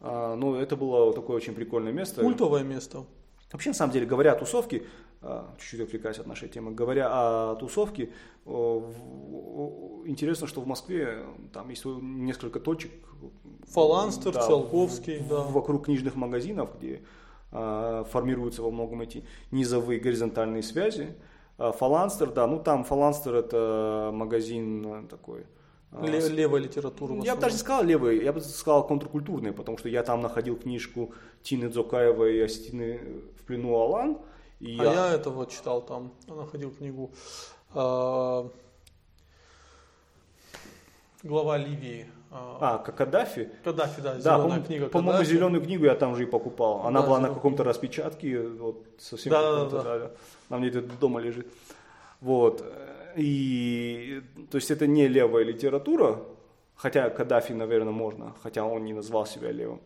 А, ну, это было такое очень прикольное место. Культовое место. Вообще, на самом деле, говоря о тусовке, а, чуть-чуть отвлекаясь от нашей темы, говоря о тусовке, интересно, что в Москве там есть несколько точек. Фаланстер, да, Циолковский, да. Вокруг книжных магазинов, где а, формируются во многом эти низовые горизонтальные связи. А, Фаланстер, да, ну там Фаланстер это магазин э, такой. А, Ле- левая литература. Я бы даже не сказал левый, я бы сказал контркультурный, потому что я там находил книжку Тины Дзокаевой и Астины в плену Алан. И а я... я этого читал там, находил книгу. А... Глава Ливии. А, как Каддафи? Каддафи, да, зеленая да, книга. По-моему, зеленую книгу я там же и покупал. Она да, была на каком-то распечатке, вот совсем да, да, да. да. Она мне это дома лежит. Вот. И, то есть это не левая литература, хотя Каддафи, наверное, можно, хотя он не назвал себя левым.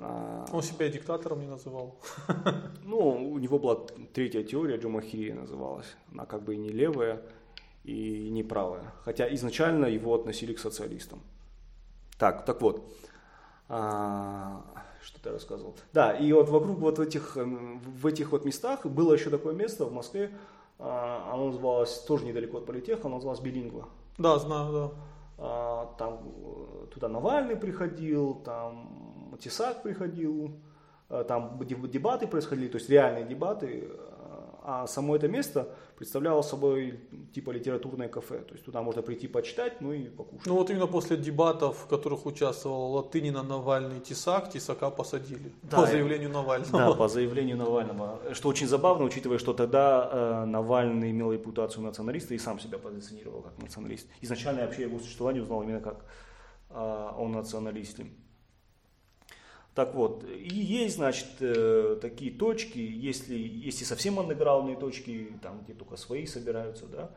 А, он себя диктатором не называл. Ну, у него была третья теория, Джумахирия называлась. Она как бы и не левая, и не правая. Хотя изначально его относили к социалистам. Так, так вот. А, что ты рассказывал? Да, и вот вокруг вот этих, эм, в этих вот местах было еще такое место в Москве, а, оно называлось, тоже недалеко от политеха, оно называлось Билингва. Да, знаю, да. А, там э, туда Навальный приходил, там Тесак приходил, э, там дебаты происходили, то есть реальные дебаты а само это место представляло собой типа литературное кафе. То есть туда можно прийти почитать, ну и покушать. Ну вот именно после дебатов, в которых участвовал Латынина, Навальный, Тесак, Тесака посадили. Да, по заявлению Навального. Да, по заявлению Навального. Что очень забавно, учитывая, что тогда э, Навальный имел репутацию националиста и сам себя позиционировал как националист. Изначально я вообще его существование узнал именно как э, он националист. Так вот, и есть, значит, э, такие точки, если есть и совсем андеграундные точки, там, где только свои собираются, да,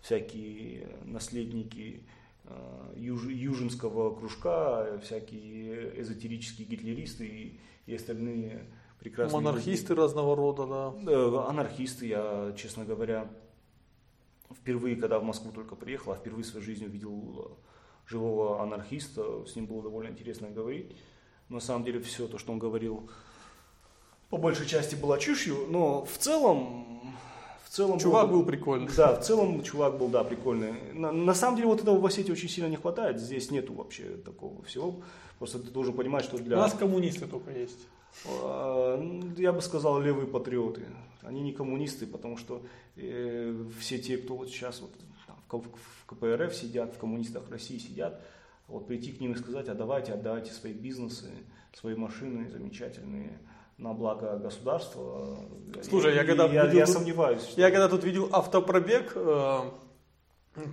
всякие наследники э, юж, южинского кружка, всякие эзотерические гитлеристы и, и остальные прекрасные Монархисты люди. разного рода, да. Анархисты, я, честно говоря, впервые, когда в Москву только приехал, а впервые в своей жизни увидел живого анархиста, с ним было довольно интересно говорить на самом деле все то, что он говорил, по большей части было чушью, но в целом... В целом чувак был, был прикольный. Да, в целом чувак был, да, прикольный. На, на самом деле вот этого в Осетии очень сильно не хватает. Здесь нету вообще такого всего. Просто ты должен понимать, что для... У нас коммунисты только есть. А, я бы сказал, левые патриоты. Они не коммунисты, потому что э, все те, кто вот сейчас вот, там, в, в КПРФ сидят, в коммунистах России сидят, вот прийти к ним и сказать, а давайте отдавайте свои бизнесы, свои машины замечательные на благо государства. Слушай, я, я когда я, видел, я сомневаюсь. Что... Я когда тут видел автопробег э,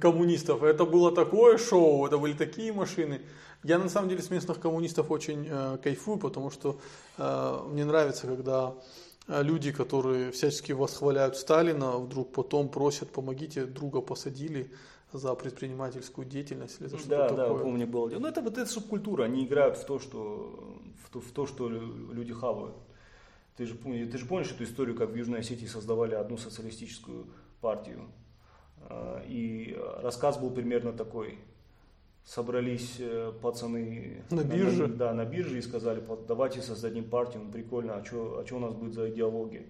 коммунистов, это было такое шоу, это были такие машины. Я на самом деле с местных коммунистов очень э, кайфую, потому что э, мне нравится, когда э, люди, которые всячески восхваляют Сталина, вдруг потом просят, помогите, друга посадили за предпринимательскую деятельность или за что-то да, такое. Да, помню, было. Ну, это вот эта субкультура, они играют в то, что, в то, в то, что люди хавают. Ты же, ты же помнишь эту историю, как в Южной Осетии создавали одну социалистическую партию? А, и рассказ был примерно такой. Собрались э, пацаны на бирже, на, да, на бирже и сказали, давайте создадим партию, ну прикольно, а что а у нас будет за идеология?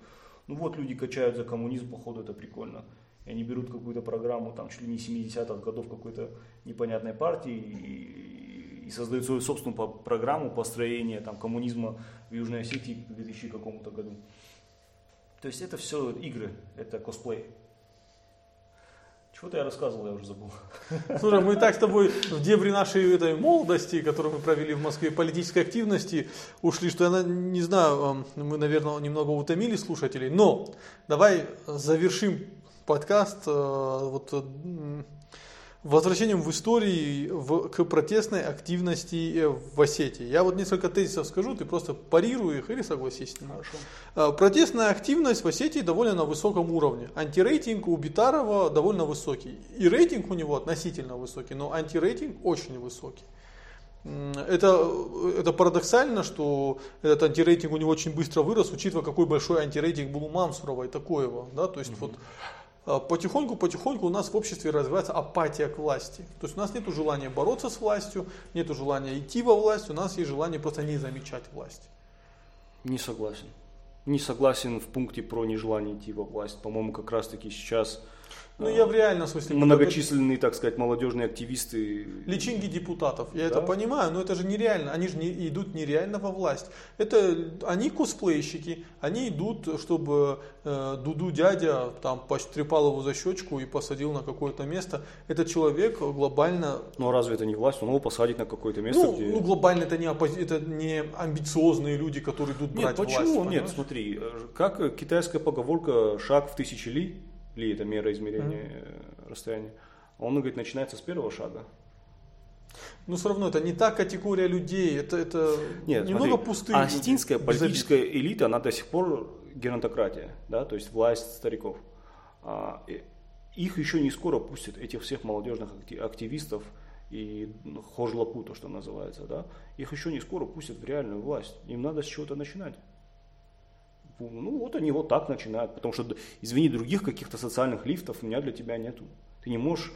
Ну вот люди качают за коммунизм, походу это прикольно и они берут какую-то программу, там, чуть ли не 70-х годов какой-то непонятной партии и, и создают свою собственную программу построения там, коммунизма в Южной Осетии в 2000 какому-то году. То есть это все игры, это косплей. Чего-то я рассказывал, я уже забыл. Слушай, мы так с тобой в дебри нашей этой молодости, которую мы провели в Москве, политической активности, ушли, что я не знаю, мы, наверное, немного утомили слушателей, но давай завершим подкаст э, вот, возвращением в истории в, к протестной активности э, в Осетии. Я вот несколько тезисов скажу, ты просто парируй их или согласись с ними. Хорошо. Протестная активность в Осетии довольно на высоком уровне. Антирейтинг у Битарова довольно высокий. И рейтинг у него относительно высокий, но антирейтинг очень высокий. Это, это парадоксально, что этот антирейтинг у него очень быстро вырос, учитывая, какой большой антирейтинг был у Мамсурова и Такоева. Да? То есть угу. вот потихоньку-потихоньку у нас в обществе развивается апатия к власти. То есть у нас нет желания бороться с властью, нет желания идти во власть, у нас есть желание просто не замечать власть. Не согласен. Не согласен в пункте про нежелание идти во власть. По-моему, как раз таки сейчас ну, я в реальном смысле. Многочисленные, так сказать, молодежные активисты. Личинги депутатов. Я да? это понимаю, но это же нереально. Они же не, идут нереально во власть. Это они косплейщики. Они идут, чтобы э, Дуду дядя там потрепал его за щечку и посадил на какое-то место. Этот человек глобально. Ну а разве это не власть? Он его посадит на какое-то место, ну, где. Ну, глобально это не, оппози... это не амбициозные люди, которые идут брать Нет, почему? власть. Нет, смотри, как китайская поговорка шаг в тысячи ли ли это мера измерения mm-hmm. расстояния. Он говорит, начинается с первого шага. Но все равно это не та категория людей, это, это Нет, немного смотри, пустые. Астинская люди, политическая элита, она до сих пор геронтократия, да, то есть власть стариков. А, их еще не скоро пустят, этих всех молодежных активистов и ну, хожлапу, то, что называется, да, их еще не скоро пустят в реальную власть. Им надо с чего-то начинать. Ну, вот они вот так начинают. Потому что, извини, других каких-то социальных лифтов у меня для тебя нету. Ты не можешь,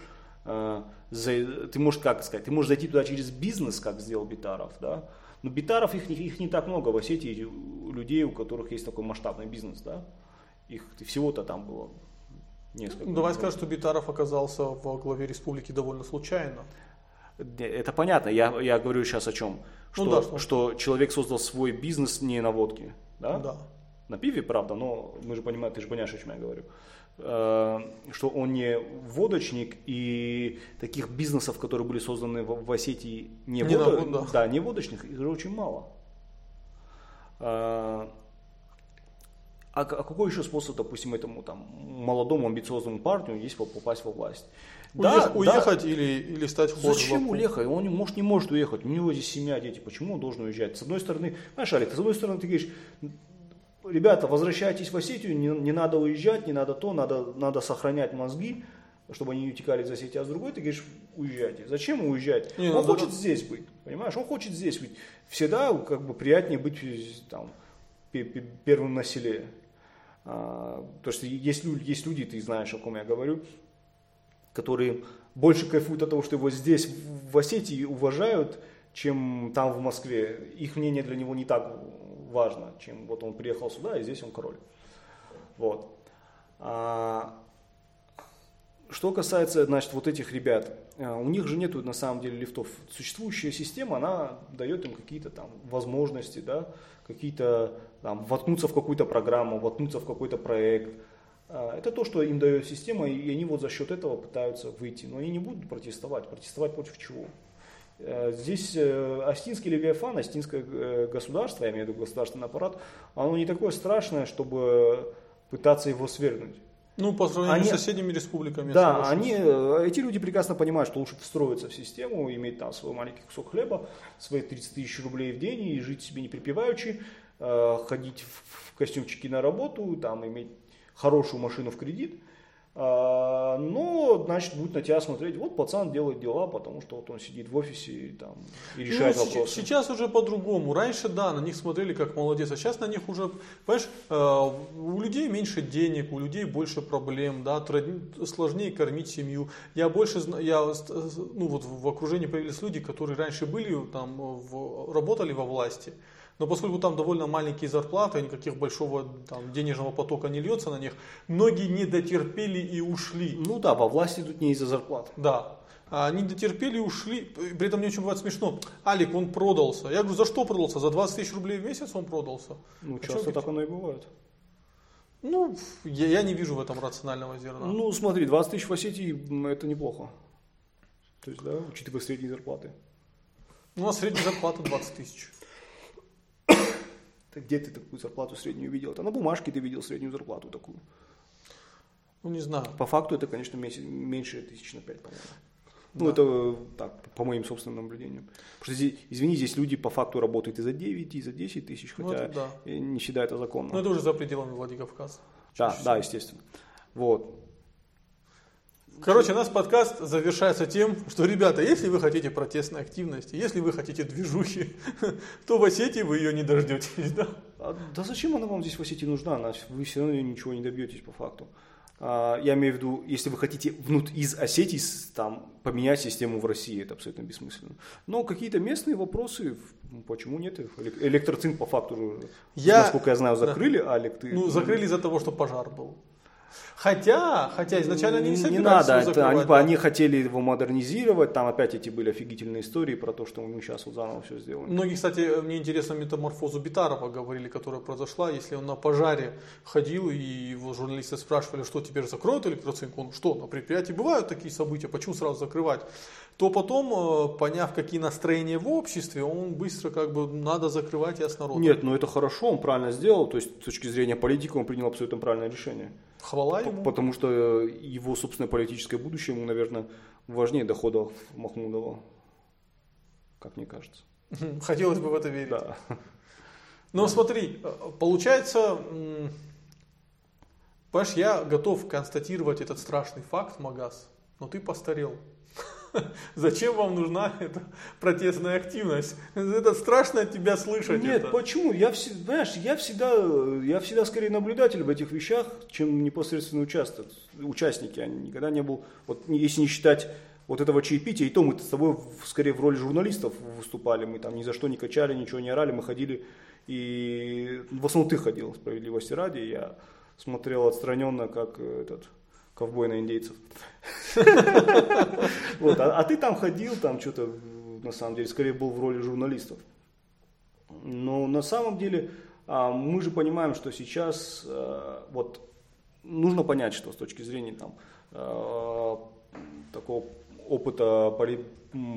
э, за, ты можешь, как сказать, ты можешь зайти туда через бизнес, как сделал Битаров, да. Но Битаров, их, их не так много в Осетии, людей, у которых есть такой масштабный бизнес, да. Их всего-то там было несколько. Ну, давай скажем, что Битаров оказался в главе республики довольно случайно. Это понятно, я, я говорю сейчас о чем. Ну что, ну, да, что... что человек создал свой бизнес не на водке, да? Да на пиве, правда, но мы же понимаем, ты же понимаешь, о чем я говорю, э, что он не водочник и таких бизнесов, которые были созданы в, Осетии не, не водо... на, да. да, не водочных, их же очень мало. Э, а, а какой еще способ, допустим, этому там молодому амбициозному парню есть попасть во власть? Да, уехать да. или, или стать хором. Зачем уехать? Он не может, не может уехать. У него здесь семья, дети. Почему он должен уезжать? С одной стороны, знаешь, Алик, с одной стороны, ты говоришь, ребята, возвращайтесь в Осетию, не, не надо уезжать, не надо то, надо, надо сохранять мозги, чтобы они не утекали из Осетии, а с другой ты говоришь, уезжайте. Зачем уезжать? Не, он хочет да. здесь быть, понимаешь? Он хочет здесь быть. Всегда как бы приятнее быть там, первым на селе. А, то есть есть, есть люди, ты знаешь, о ком я говорю, которые больше кайфуют от того, что его здесь, в Осетии, уважают, чем там в Москве. Их мнение для него не так важно, чем вот он приехал сюда, и здесь он король. Вот. А, что касается, значит, вот этих ребят, а, у них же нету на самом деле лифтов. Существующая система, она дает им какие-то там возможности, да, какие-то там воткнуться в какую-то программу, воткнуться в какой-то проект. А, это то, что им дает система, и они вот за счет этого пытаются выйти. Но они не будут протестовать. Протестовать против чего? Э, здесь э, Астинский Левиафан, Астинское э, государство, я имею в виду государственный аппарат, оно не такое страшное, чтобы пытаться его свергнуть. Ну, по сравнению они, с соседними республиками. Да, они, эти люди прекрасно понимают, что лучше встроиться в систему, иметь там свой маленький кусок хлеба, свои 30 тысяч рублей в день и жить себе не припеваючи, ходить в костюмчике на работу, там, иметь хорошую машину в кредит – но, значит, будет на тебя смотреть, вот пацан делает дела, потому что вот он сидит в офисе и, там, и решает ну, вопросы. Сейчас уже по-другому. Раньше, да, на них смотрели как молодец, а сейчас на них уже, понимаешь, э, у людей меньше денег, у людей больше проблем, да, сложнее кормить семью. Я больше, я, ну вот в окружении появились люди, которые раньше были, там, в, работали во власти, но поскольку там довольно маленькие зарплаты, никаких большого там, денежного потока не льется на них, многие не дотерпели и ушли. Ну да, во власти тут не из-за зарплат. Да. Они дотерпели и ушли. При этом мне очень бывает смешно. Алик, он продался. Я говорю, за что продался? За 20 тысяч рублей в месяц он продался. Ну, а часто так оно и бывает. Ну, я, я не вижу в этом рационального зерна. Ну, смотри, 20 тысяч в Осетии это неплохо. То есть, да, учитывая средние зарплаты. Ну, у нас средняя зарплата 20 тысяч. Так где ты такую зарплату среднюю видел? Это на бумажке ты видел среднюю зарплату такую. Ну, не знаю. По факту это, конечно, меся- меньше тысяч на пять, по-моему. Ну, Да. это э, так, по моим собственным наблюдениям. Потому что, здесь, извини, здесь люди по факту работают и за 9, и за 10 тысяч, Ну, хотя это да. не считаю это законно. Ну, это уже за пределами Владикавказа. да, да, естественно. Вот. Короче, наш подкаст завершается тем, что, ребята, если вы хотите протестной активности, если вы хотите движухи, то в Осетии вы ее не дождетесь, да? А, да зачем она вам здесь в Осетии нужна? Вы все равно ничего не добьетесь по факту. А, я имею в виду, если вы хотите внут из Осетии там, поменять систему в России, это абсолютно бессмысленно. Но какие-то местные вопросы, ну, почему нет? Элек- Электроцинк по факту, Я- насколько я знаю, да. закрыли, а электри- Ну, закрыли из-за того, что пожар был. Хотя, хотя изначально они не не собирались надо, его это закрывать, они, да. они хотели его модернизировать, там опять эти были офигительные истории про то, что мы сейчас вот заново все сделаем. Многие, кстати, мне интересно метаморфозу Битарова говорили, которая произошла, если он на пожаре ходил, и его журналисты спрашивали, что теперь закроют электроцинк, он что, на предприятии бывают такие события, почему сразу закрывать? То потом, э, поняв, какие настроения в обществе, он быстро как бы надо закрывать и с народом. Нет, ну это хорошо, он правильно сделал, то есть с точки зрения политики он принял абсолютно правильное решение. Хвала ему. Потому что э, его собственное политическое будущее ему, наверное, важнее доходов Махмудова, как мне кажется. Хотелось бы в это верить. Да. Но смотри, э, получается, понимаешь, я готов констатировать этот страшный факт, Магаз, но ты постарел. Зачем вам нужна эта протестная активность? Это страшно от тебя слышать. Нет, это. почему? Я, знаешь, я всегда, я всегда скорее наблюдатель в этих вещах, чем непосредственно участок, участник. Я никогда не был, вот если не считать вот этого чаепития, и то мы с тобой скорее в роли журналистов выступали, мы там ни за что не качали, ничего не орали, мы ходили, и в основном ты ходил, справедливости ради, я смотрел отстраненно, как этот ковбой на индейцев. Вот, а, а ты там ходил, там что-то, на самом деле, скорее был в роли журналистов. Но на самом деле а, мы же понимаем, что сейчас а, вот нужно понять, что с точки зрения там, такого опыта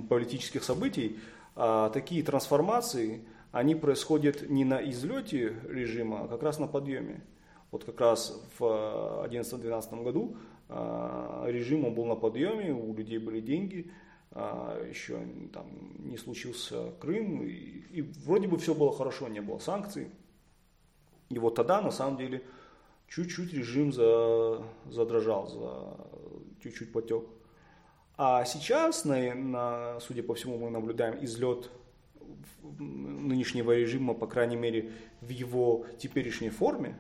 политических событий, такие трансформации, они происходят не на излете режима, а как раз на подъеме. Вот как раз в 2011-2012 году а, режим был на подъеме, у людей были деньги, а, еще там не случился Крым, и, и вроде бы все было хорошо, не было санкций. И вот тогда на самом деле чуть-чуть режим за, задрожал, за, чуть-чуть потек. А сейчас, на, на, судя по всему, мы наблюдаем излет нынешнего режима, по крайней мере, в его теперешней форме.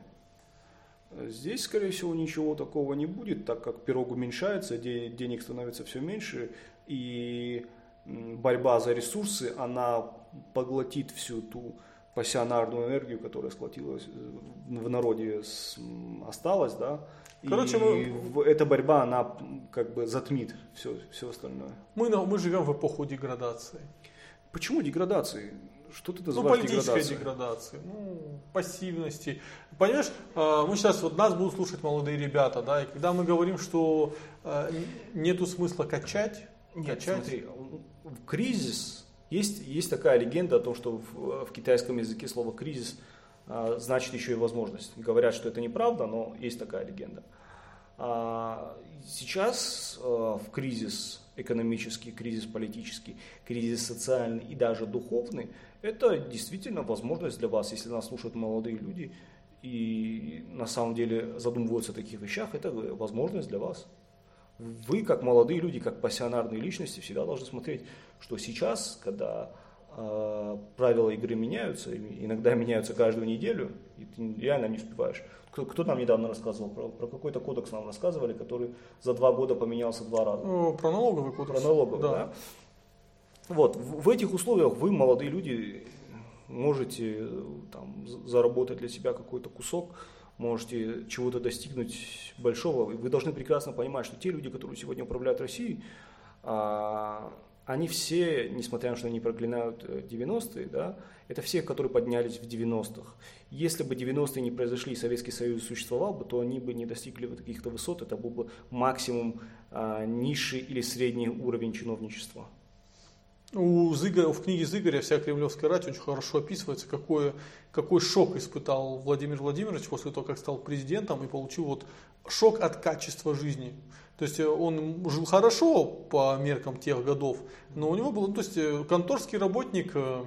Здесь, скорее всего, ничего такого не будет, так как пирог уменьшается, де- денег становится все меньше, и борьба за ресурсы, она поглотит всю ту пассионарную энергию, которая сколотилась э, в народе, осталась, да. Короче, и мы- эта борьба, она как бы затмит все, все остальное. Мы, мы живем в эпоху деградации. Почему деградации? Что ты Ну, называешь политической деградацией? деградации, ну, пассивности. Понимаешь, э, мы сейчас, вот нас будут слушать молодые ребята, да, и когда мы говорим, что э, нету смысла качать, Нет, качать, смотри, в кризис есть, есть такая легенда о том, что в, в китайском языке слово кризис а, значит еще и возможность. Говорят, что это неправда, но есть такая легенда. А, сейчас в кризис экономический, кризис политический, кризис социальный и даже духовный, это действительно возможность для вас, если нас слушают молодые люди и на самом деле задумываются о таких вещах, это возможность для вас. Вы, как молодые люди, как пассионарные личности, всегда должны смотреть, что сейчас, когда э, правила игры меняются, иногда меняются каждую неделю, и ты реально не успеваешь. Кто, кто нам недавно рассказывал, про, про какой-то кодекс нам рассказывали, который за два года поменялся два раза. э, про налоговый кодекс. Про налоговый, да. Вот, в, в этих условиях вы, молодые люди, можете там, заработать для себя какой-то кусок, можете чего-то достигнуть большого. Вы должны прекрасно понимать, что те люди, которые сегодня управляют Россией, а, они все, несмотря на то, что они проклинают 90-е, да, это все, которые поднялись в 90-х. Если бы 90-е не произошли Советский Союз существовал бы, то они бы не достигли вот каких-то высот, это был бы максимум а, низший или средний уровень чиновничества. У Зыгоря, в книге Зыгоря «Вся кремлевская рать» очень хорошо описывается, какой, какой шок испытал Владимир Владимирович после того, как стал президентом и получил вот шок от качества жизни. То есть э, он жил хорошо по меркам тех годов, но у него был, ну, то есть э, конторский работник, э,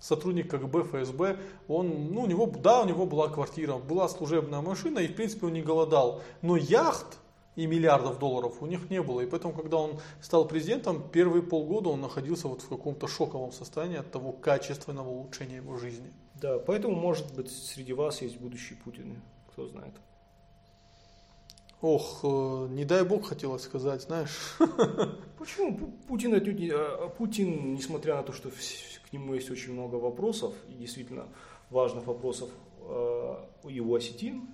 сотрудник КГБ, ФСБ, он, ну, у него, да, у него была квартира, была служебная машина, и в принципе он не голодал. Но яхт и миллиардов долларов у них не было. И поэтому, когда он стал президентом, первые полгода он находился вот в каком-то шоковом состоянии от того качественного улучшения его жизни. Да, поэтому, может быть, среди вас есть будущий Путин, кто знает. Ох, э, не дай бог хотелось сказать, знаешь. Почему? Путин, а, Путин, несмотря на то, что к нему есть очень много вопросов, и действительно важных вопросов э, его осетин,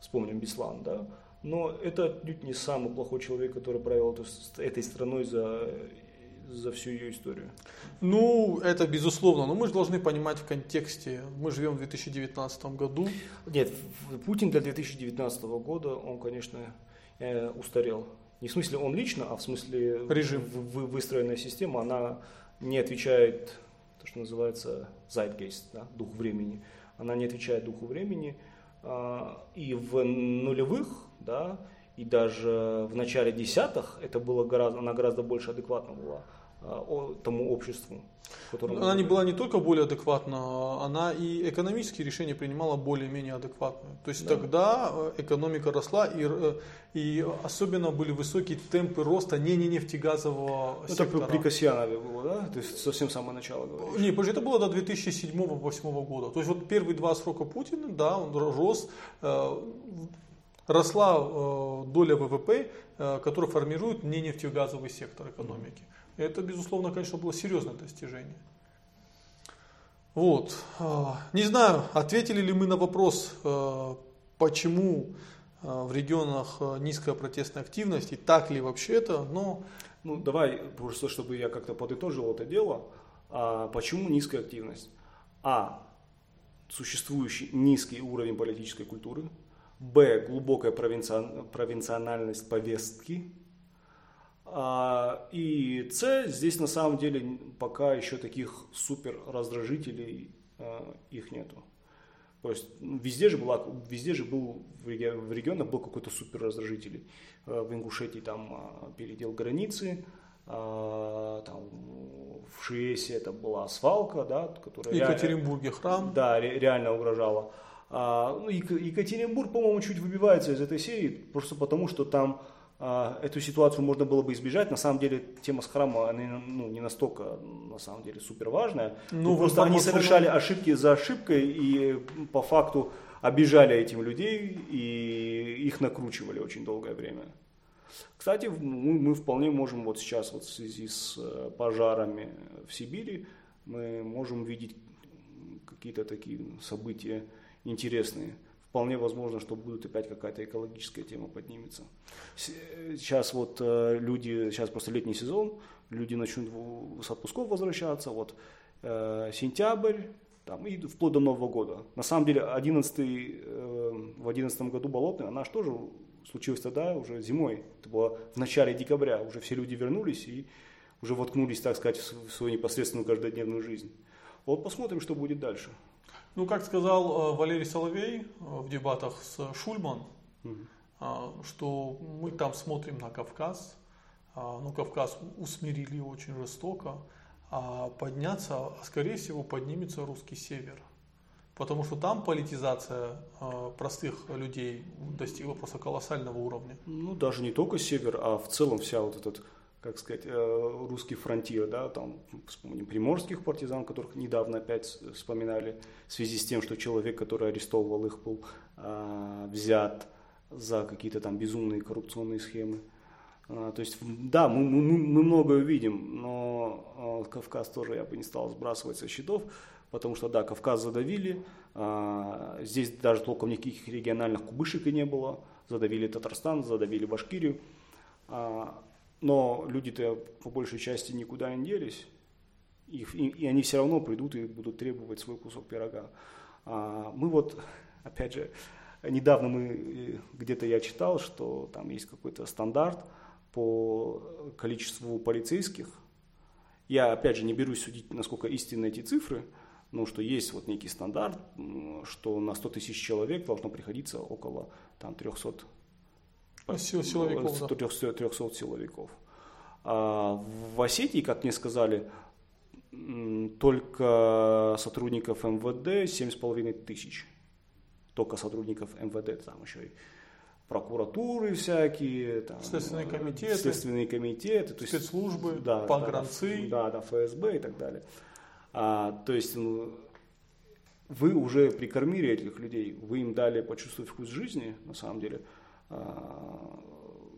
вспомним Беслан, да, но это отнюдь не самый плохой человек, который правил этой страной за, за всю ее историю. Ну, это безусловно, но мы же должны понимать в контексте. Мы живем в 2019 году. Нет, Путин для 2019 года, он, конечно, э, устарел. Не в смысле он лично, а в смысле режим. В, в, выстроенная система, она не отвечает, то, что называется zeitgeist, да, дух времени. Она не отвечает духу времени. А, и в нулевых да, и даже в начале десятых это было гораздо, она гораздо больше адекватна была тому обществу. Она не была не только более адекватна, она и экономические решения принимала более-менее адекватные. То есть да. тогда э, экономика росла и, э, и особенно были высокие темпы роста не, не нефтегазового ну, сектора. Это при Касьянове было, да? То есть совсем самое начало говоришь? Не, подожди, это было до 2007-2008 года. То есть вот первые два срока Путина, да, он рос э, росла э, доля ВВП, э, которая формирует не нефтегазовый сектор экономики. Это, безусловно, конечно, было серьезное достижение. Вот. Э, не знаю, ответили ли мы на вопрос, почему в регионах низкая протестная активность, и так ли вообще это, но... Ну, давай, просто чтобы я как-то подытожил это дело. А почему низкая активность? А. Существующий низкий уровень политической культуры, Б. Глубокая провинциональность повестки. А, и С. Здесь на самом деле пока еще таких супер раздражителей а, их нету. То есть везде же, была, везде же был в регионах был какой-то супер раздражитель. А, в Ингушетии там передел границы, там, в Шиесе это была свалка, да, которая... В Екатеринбурге храм. Да, реально угрожала. А, ну, Екатеринбург, по-моему, чуть выбивается из этой серии, просто потому что там а, эту ситуацию можно было бы избежать. На самом деле тема с храмом она, ну, не настолько на самом деле супер важная. Ну, просто они совершали ошибки за ошибкой и по факту обижали этим людей и их накручивали очень долгое время. Кстати, мы, мы вполне можем вот сейчас вот в связи с э, пожарами в Сибири мы можем видеть какие-то такие события интересные. Вполне возможно, что будет опять какая-то экологическая тема поднимется. Сейчас вот э, люди, сейчас просто летний сезон, люди начнут с отпусков возвращаться, вот э, сентябрь, там, и вплоть до Нового года. На самом деле 11, э, в 2011 году болотная, она же тоже случилась тогда, уже зимой. Это было в начале декабря. Уже все люди вернулись и уже воткнулись, так сказать, в свою непосредственную каждодневную жизнь. Вот посмотрим, что будет дальше. Ну, как сказал э, Валерий Соловей э, в дебатах с Шульман, угу. что мы там смотрим на Кавказ, ну, Кавказ усмирили очень жестоко, а подняться, а скорее всего, поднимется русский север. Потому что там политизация простых людей достигла просто колоссального уровня. Ну, даже не только север, а в целом вся вот этот как сказать, э, русский фронтир, да, там, вспомним, приморских партизан, которых недавно опять вспоминали, в связи с тем, что человек, который арестовывал их, был а, взят за какие-то там безумные коррупционные схемы. А, то есть, да, мы, мы, мы многое видим, но а, Кавказ тоже я бы не стал сбрасывать со счетов, потому что, да, Кавказ задавили, а, здесь даже толком никаких региональных кубышек и не было, задавили Татарстан, задавили Башкирию, а, но люди-то по большей части никуда не делись, и, и, и они все равно придут и будут требовать свой кусок пирога. А, мы вот, опять же, недавно мы э, где-то я читал, что там есть какой-то стандарт по количеству полицейских. Я, опять же, не берусь судить, насколько истинны эти цифры, но что есть вот некий стандарт, что на 100 тысяч человек должно приходиться около там, 300 силовиков. 300, 300 силовиков. А в Осетии, как мне сказали, только сотрудников МВД 7,5 тысяч. Только сотрудников МВД, там еще и прокуратуры всякие, там, следственные комитеты, следственные комитеты то есть, спецслужбы, да, погранцы. Да, да, ФСБ и так далее. А, то есть ну, вы уже прикормили этих людей, вы им дали почувствовать вкус жизни, на самом деле. А,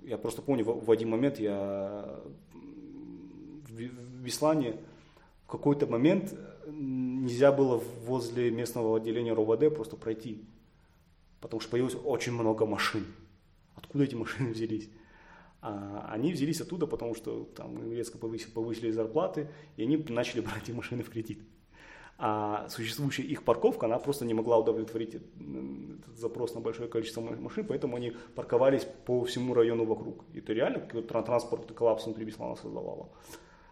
я просто помню, в, один момент я в Беслане в какой-то момент нельзя было возле местного отделения РОВД просто пройти, потому что появилось очень много машин. Откуда эти машины взялись? А они взялись оттуда, потому что там резко повысили, повысили зарплаты, и они начали брать эти машины в кредит. А существующая их парковка, она просто не могла удовлетворить этот запрос на большое количество машин, поэтому они парковались по всему району вокруг. И это реально какой-то транспортный коллапс внутри Беслана создавало.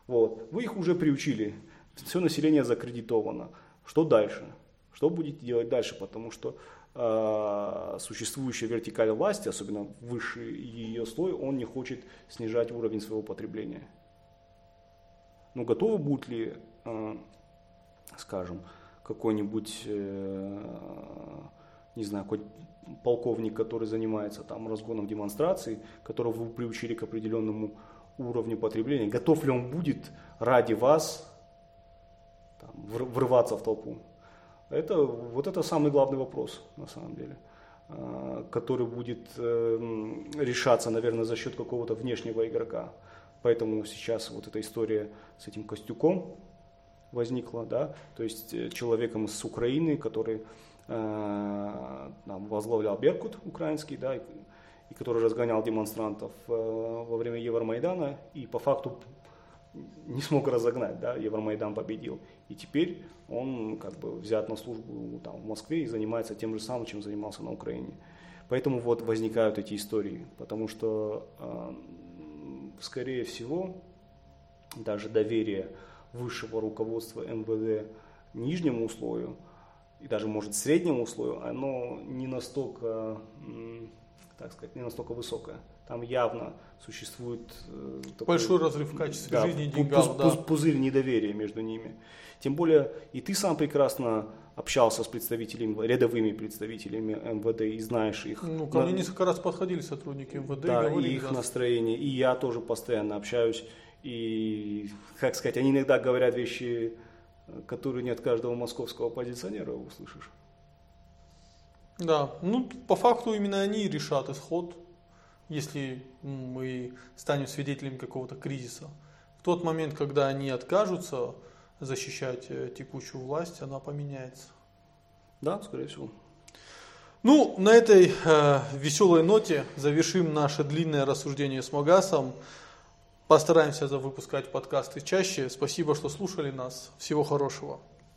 Вот. Вы их уже приучили, все население закредитовано. Что дальше? Что будете делать дальше? Потому что э, существующая вертикаль власти, особенно высший ее слой, он не хочет снижать уровень своего потребления. Но готовы будут ли, э, скажем, какой-нибудь, э, не знаю, какой полковник, который занимается там разгоном демонстраций, которого вы приучили к определенному уровню потребления, готов ли он будет ради вас там, врываться в толпу? Это, вот это самый главный вопрос, на самом деле, а, который будет э, решаться, наверное, за счет какого-то внешнего игрока. Поэтому сейчас вот эта история с этим Костюком возникла, да, то есть э, человеком с Украины, который э, там, возглавлял Беркут украинский, да, и, и который разгонял демонстрантов э, во время Евромайдана, и по факту не смог разогнать, да, Евромайдан победил. И теперь он как бы взят на службу там, в Москве и занимается тем же самым, чем занимался на Украине. Поэтому вот возникают эти истории, потому что, э, скорее всего, даже доверие высшего руководства МВД нижнему условию, и даже, может, среднему условию, оно не настолько, так сказать, не настолько высокое. Там явно существует э, такой, большой разрыв в качестве да, жизни и деньгах, пуз, да. пузырь недоверия между ними. Тем более и ты сам прекрасно общался с представителями, рядовыми представителями МВД и знаешь их. Ну, ко мне несколько раз подходили сотрудники МВД да, и говорили. И их да. настроение. И я тоже постоянно общаюсь. И, как сказать, они иногда говорят вещи, которые не от каждого московского оппозиционера услышишь. Да, ну, по факту именно они решат исход если мы станем свидетелями какого-то кризиса. В тот момент, когда они откажутся защищать э, текущую власть, она поменяется. Да, скорее всего. Ну, на этой э, веселой ноте завершим наше длинное рассуждение с Магасом. Постараемся выпускать подкасты чаще. Спасибо, что слушали нас. Всего хорошего.